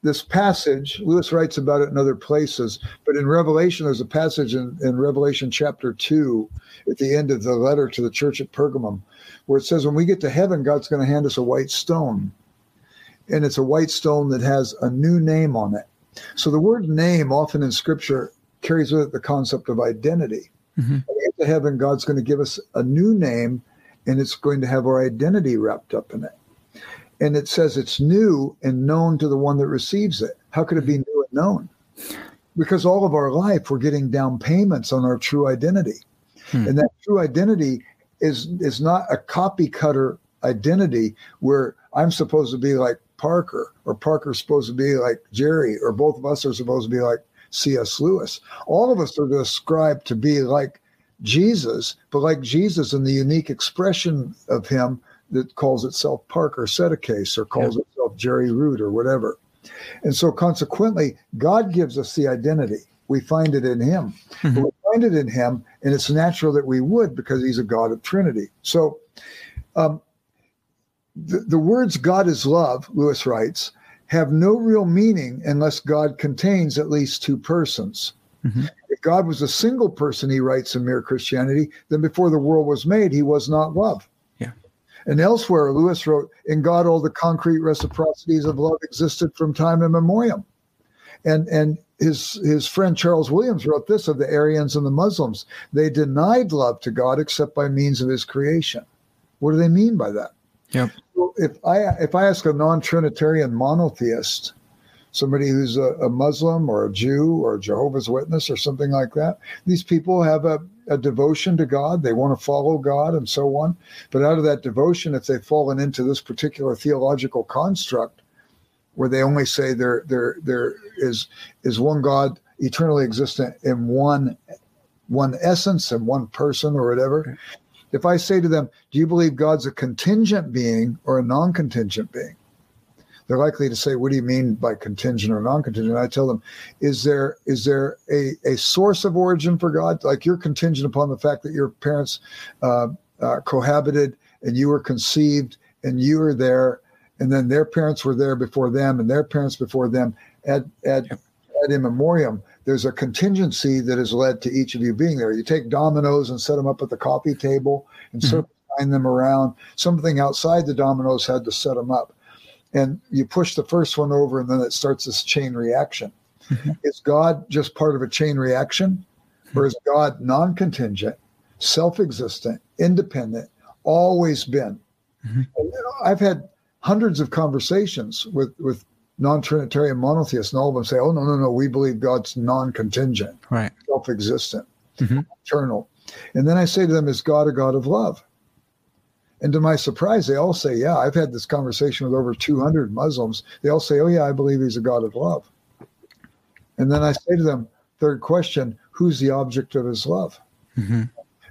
this passage. Lewis writes about it in other places, but in Revelation, there's a passage in, in Revelation chapter two at the end of the letter to the church at Pergamum, where it says, "When we get to heaven, God's going to hand us a white stone, and it's a white stone that has a new name on it." So the word "name" often in Scripture carries with it the concept of identity. Mhm. When we get to heaven, God's going to give us a new name, and it's going to have our identity wrapped up in it. And it says it's new and known to the one that receives it. How could it be new and known? Because all of our life, we're getting down payments on our true identity. Hmm. And that true identity is is not a copy cutter identity where I'm supposed to be like Parker or Parker's supposed to be like Jerry or both of us are supposed to be like C.S. Lewis. All of us are described to be like Jesus, but like Jesus in the unique expression of him that calls itself Parker Settecase or calls itself Jerry Root or whatever. And so consequently, God gives us the identity. We find it in him. Mhm. We find it in him, and it's natural that we would because he's a God of Trinity. So um, the, the words God is love, Lewis writes, have no real meaning unless God contains at least two persons. Mhm. If God was a single person, he writes in Mere Christianity, then before the world was made, he was not love. Yeah. And elsewhere, Lewis wrote, In God, all the concrete reciprocities of love existed from time immemorial. And, and his, his friend Charles Williams wrote this of the Arians and the Muslims. They denied love to God except by means of his creation. What do they mean by that? Yep. If I if I ask a non-Trinitarian monotheist, somebody who's a, a, Muslim or a Jew or a Jehovah's Witness or something like that. These people have a, a devotion to God. They want to follow God and so on. But out of that devotion, if they've fallen into this particular theological construct where they only say there there there is is one God eternally existent in one one essence and one person or whatever. If I say to them, Do you believe God's a contingent being or a non contingent being? they're likely to say, "What do you mean by contingent or non-contingent?" I tell them, "Is there is there a, a source of origin for God? Like you're contingent upon the fact that your parents uh, uh, cohabited and you were conceived and you were there, and then their parents were there before them and their parents before them at at yep. ad immemorium." There's a contingency that has led to each of you being there. You take dominoes and set them up at the coffee table and mm-hmm. them around. Something outside the dominoes had to set them up and you push the first one over and then it starts this chain reaction. Mm-hmm. Is God just part of a chain reaction or is God non contingent, self existent, independent, always been? Mm-hmm. I've had hundreds of conversations with, with non Trinitarian monotheists, and all of them say, oh, no, no, no, we believe God's non contingent, right. self existent, mm-hmm. eternal. And then I say to them, is God a God of love? And to my surprise, they all say, Yeah, I've had this conversation with over 200 Muslims. They all say, Oh, yeah, I believe he's a God of love. And then I say to them, Third question, who's the object of his love? Mm-hmm.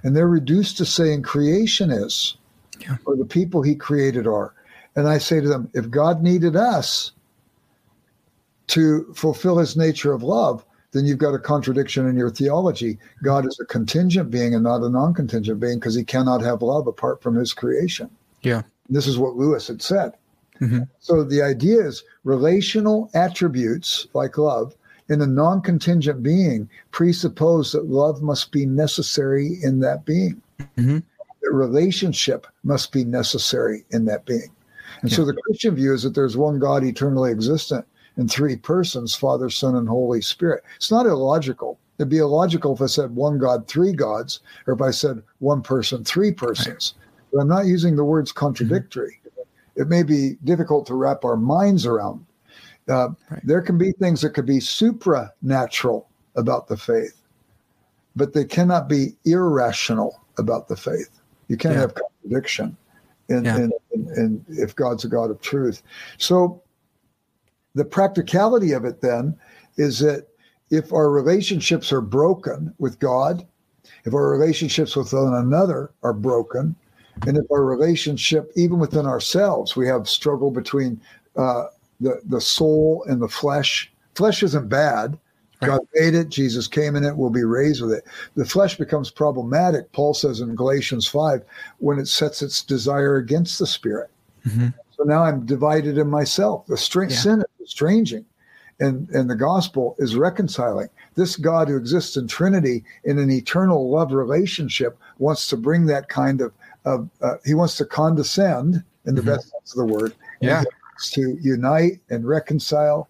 And they're reduced to saying creation is, yeah. or the people he created are. And I say to them, if God needed us to fulfill his nature of love, then you've got a contradiction in your theology. God is a contingent being and not a non contingent being because he cannot have love apart from his creation. Yeah. This is what Lewis had said. Mm-hmm. So the idea is relational attributes like love in a non contingent being presuppose that love must be necessary in that being. Mm-hmm. That relationship must be necessary in that being. And yeah. so the Christian view is that there's one God eternally existent in three persons Father, Son, and Holy Spirit. It's not illogical. It'd be illogical if I said one God, three gods, or if I said one person, three persons. But I'm not using the words contradictory. Mm-hmm. It may be difficult to wrap our minds around. Uh, right. There can be things that could be supranatural about the faith, but they cannot be irrational about the faith. You can't yeah. have contradiction in, yeah. in, in, in, if God's a God of truth. So the practicality of it then is that if our relationships are broken with God, if our relationships with one another are broken, and if our relationship, even within ourselves, we have struggle between uh, the the soul and the flesh. Flesh isn't bad. God made it. Jesus came in it. We'll be raised with it. The flesh becomes problematic. Paul says in Galatians five when it sets its desire against the spirit. Mm-hmm. So now I'm divided in myself. The strange yeah. sin is estranging, and and the gospel is reconciling. This God who exists in Trinity in an eternal love relationship wants to bring that kind of of uh, he wants to condescend in the mm-hmm. best sense of the word. Yeah. To unite and reconcile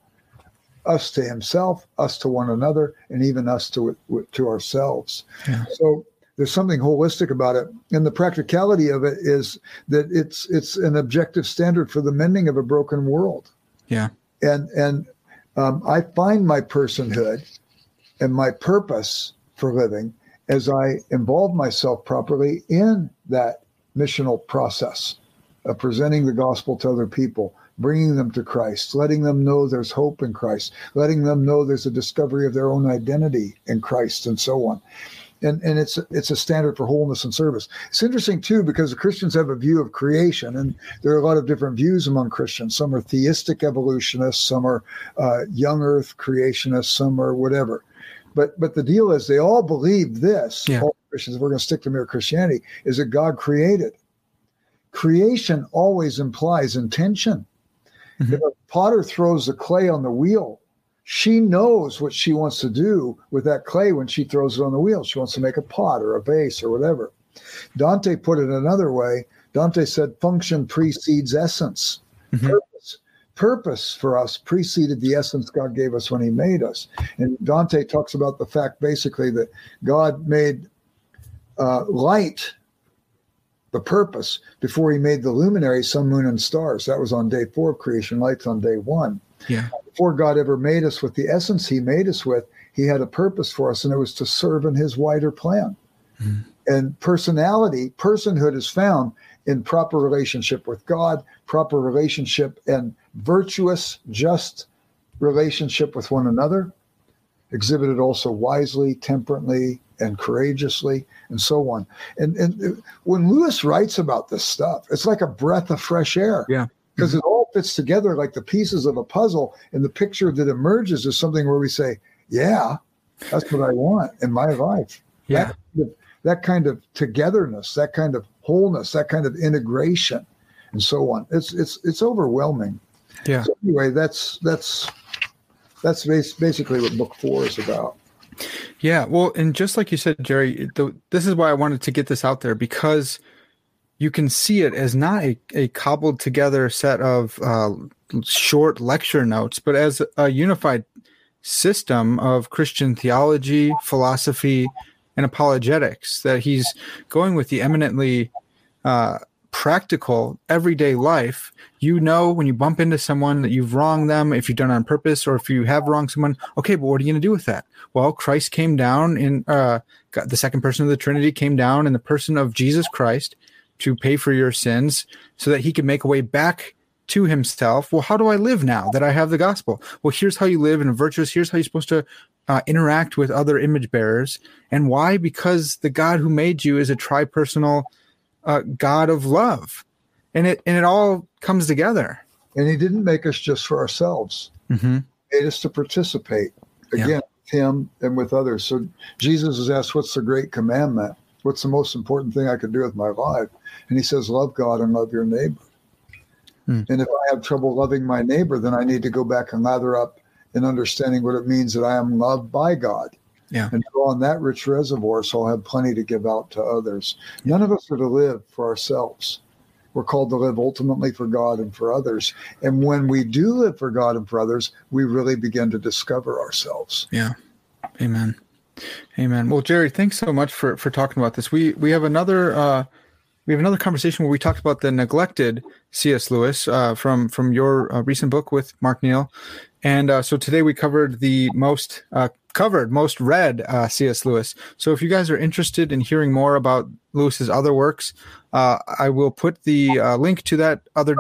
us to himself, us to one another, and even us to to ourselves. Yeah. So there's something holistic about it and the practicality of it is that it's it's an objective standard for the mending of a broken world yeah and and um, i find my personhood and my purpose for living as i involve myself properly in that missional process of presenting the gospel to other people bringing them to Christ, letting them know there's hope in Christ, letting them know there's a discovery of their own identity in Christ, and so on and and it's it's a standard for wholeness and service. It's interesting too because the Christians have a view of creation, and there are a lot of different views among Christians. Some are theistic evolutionists, some are uh, young Earth creationists, some are whatever. But but the deal is they all believe this. Yeah. All Christians, if we're going to stick to mere Christianity, is that God created. Creation always implies intention. Mm-hmm. If a potter throws the clay on the wheel, she knows what she wants to do with that clay when she throws it on the wheel. She wants to make a pot or a vase or whatever. Dante put it another way. Dante said function precedes essence. Mm-hmm. Purpose. Purpose for us preceded the essence God gave us when he made us. And Dante talks about the fact basically that God made uh, light the purpose before he made the luminary, sun, moon, and stars. That was on day four of creation. Light's on day one. Yeah. before God ever made us with the essence He made us with, He had a purpose for us, and it was to serve in His wider plan. Mm-hmm. And personality, personhood is found in proper relationship with God, proper relationship and virtuous, just relationship with one another, exhibited also wisely, temperately, and courageously, and so on. And, and when Lewis writes about this stuff, it's like a breath of fresh air. Yeah. Because mm-hmm. All fits together like the pieces of a puzzle, and the picture that emerges is something where we say, Yeah, that's what I want in my life. Yeah. That kind of, that kind of togetherness, that kind of wholeness, that kind of integration, and so on. It's it's it's overwhelming. Yeah. So anyway, that's that's that's basically what book four is about. Yeah, well, and just like you said, Jerry, the, this is why I wanted to get this out there because you can see it as not a, a cobbled together set of uh, short lecture notes, but as a unified system of Christian theology, philosophy, and apologetics. That he's going with the eminently uh, practical everyday life you know when you bump into someone that you've wronged them if you've done it on purpose or if you have wronged someone okay but what are you going to do with that well christ came down in uh the second person of the trinity came down in the person of jesus christ to pay for your sins so that he could make a way back to himself well how do i live now that i have the gospel well here's how you live in a virtuous here's how you're supposed to uh, interact with other image bearers and why because the god who made you is a tripersonal uh, God of love, and it and it all comes together. And He didn't make us just for ourselves; mm-hmm. He made us to participate again yeah. with Him and with others. So Jesus is asked, "What's the great commandment? What's the most important thing I could do with my life?" And He says, "Love God and love your neighbor." Mm. And if I have trouble loving my neighbor, then I need to go back and lather up in understanding what it means that I am loved by God yeah. and draw on that rich reservoir so I'll have plenty to give out to others. None of us are to live for ourselves. We're called to live ultimately for God and for others. And when we do live for God and for others, we really begin to discover ourselves. Yeah. Amen. Amen. Well, Jerry, thanks so much for for talking about this. We we have another uh we have another conversation where we talked about the neglected C.S. Lewis uh, from from your uh, recent book with Mark Neal, and uh, so today we covered the most uh, covered, most read uh, C.S. Lewis. So if you guys are interested in hearing more about Lewis's other works, I will put the link to that other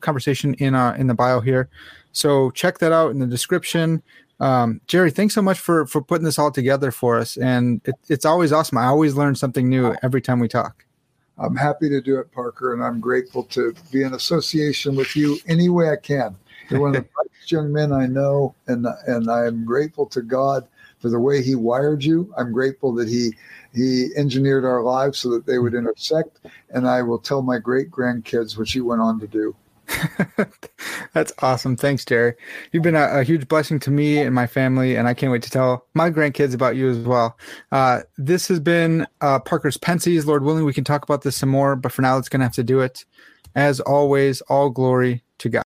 conversation in in the bio here. So check that out in the description. Um, Jerry, thanks so much for for putting this all together for us, and it, it's always awesome. I always learn something new every time we talk. I'm happy to do it, Parker, and I'm grateful to be in association with you any way I can. You're one of the *laughs* brightest young men I know, and and I am grateful to God for the way He wired you. I'm grateful that He He engineered our lives so that they would intersect, and I will tell my great grandkids what you went on to do. *laughs* That's awesome. Thanks, Jerry. You've been a, a, huge blessing to me and my family, and I can't wait to tell my grandkids about you as well. Uh, this has been uh, Parker's Pensées. Lord willing, we can talk about this some more, but for now, it's going to have to do it. As always, all glory to God.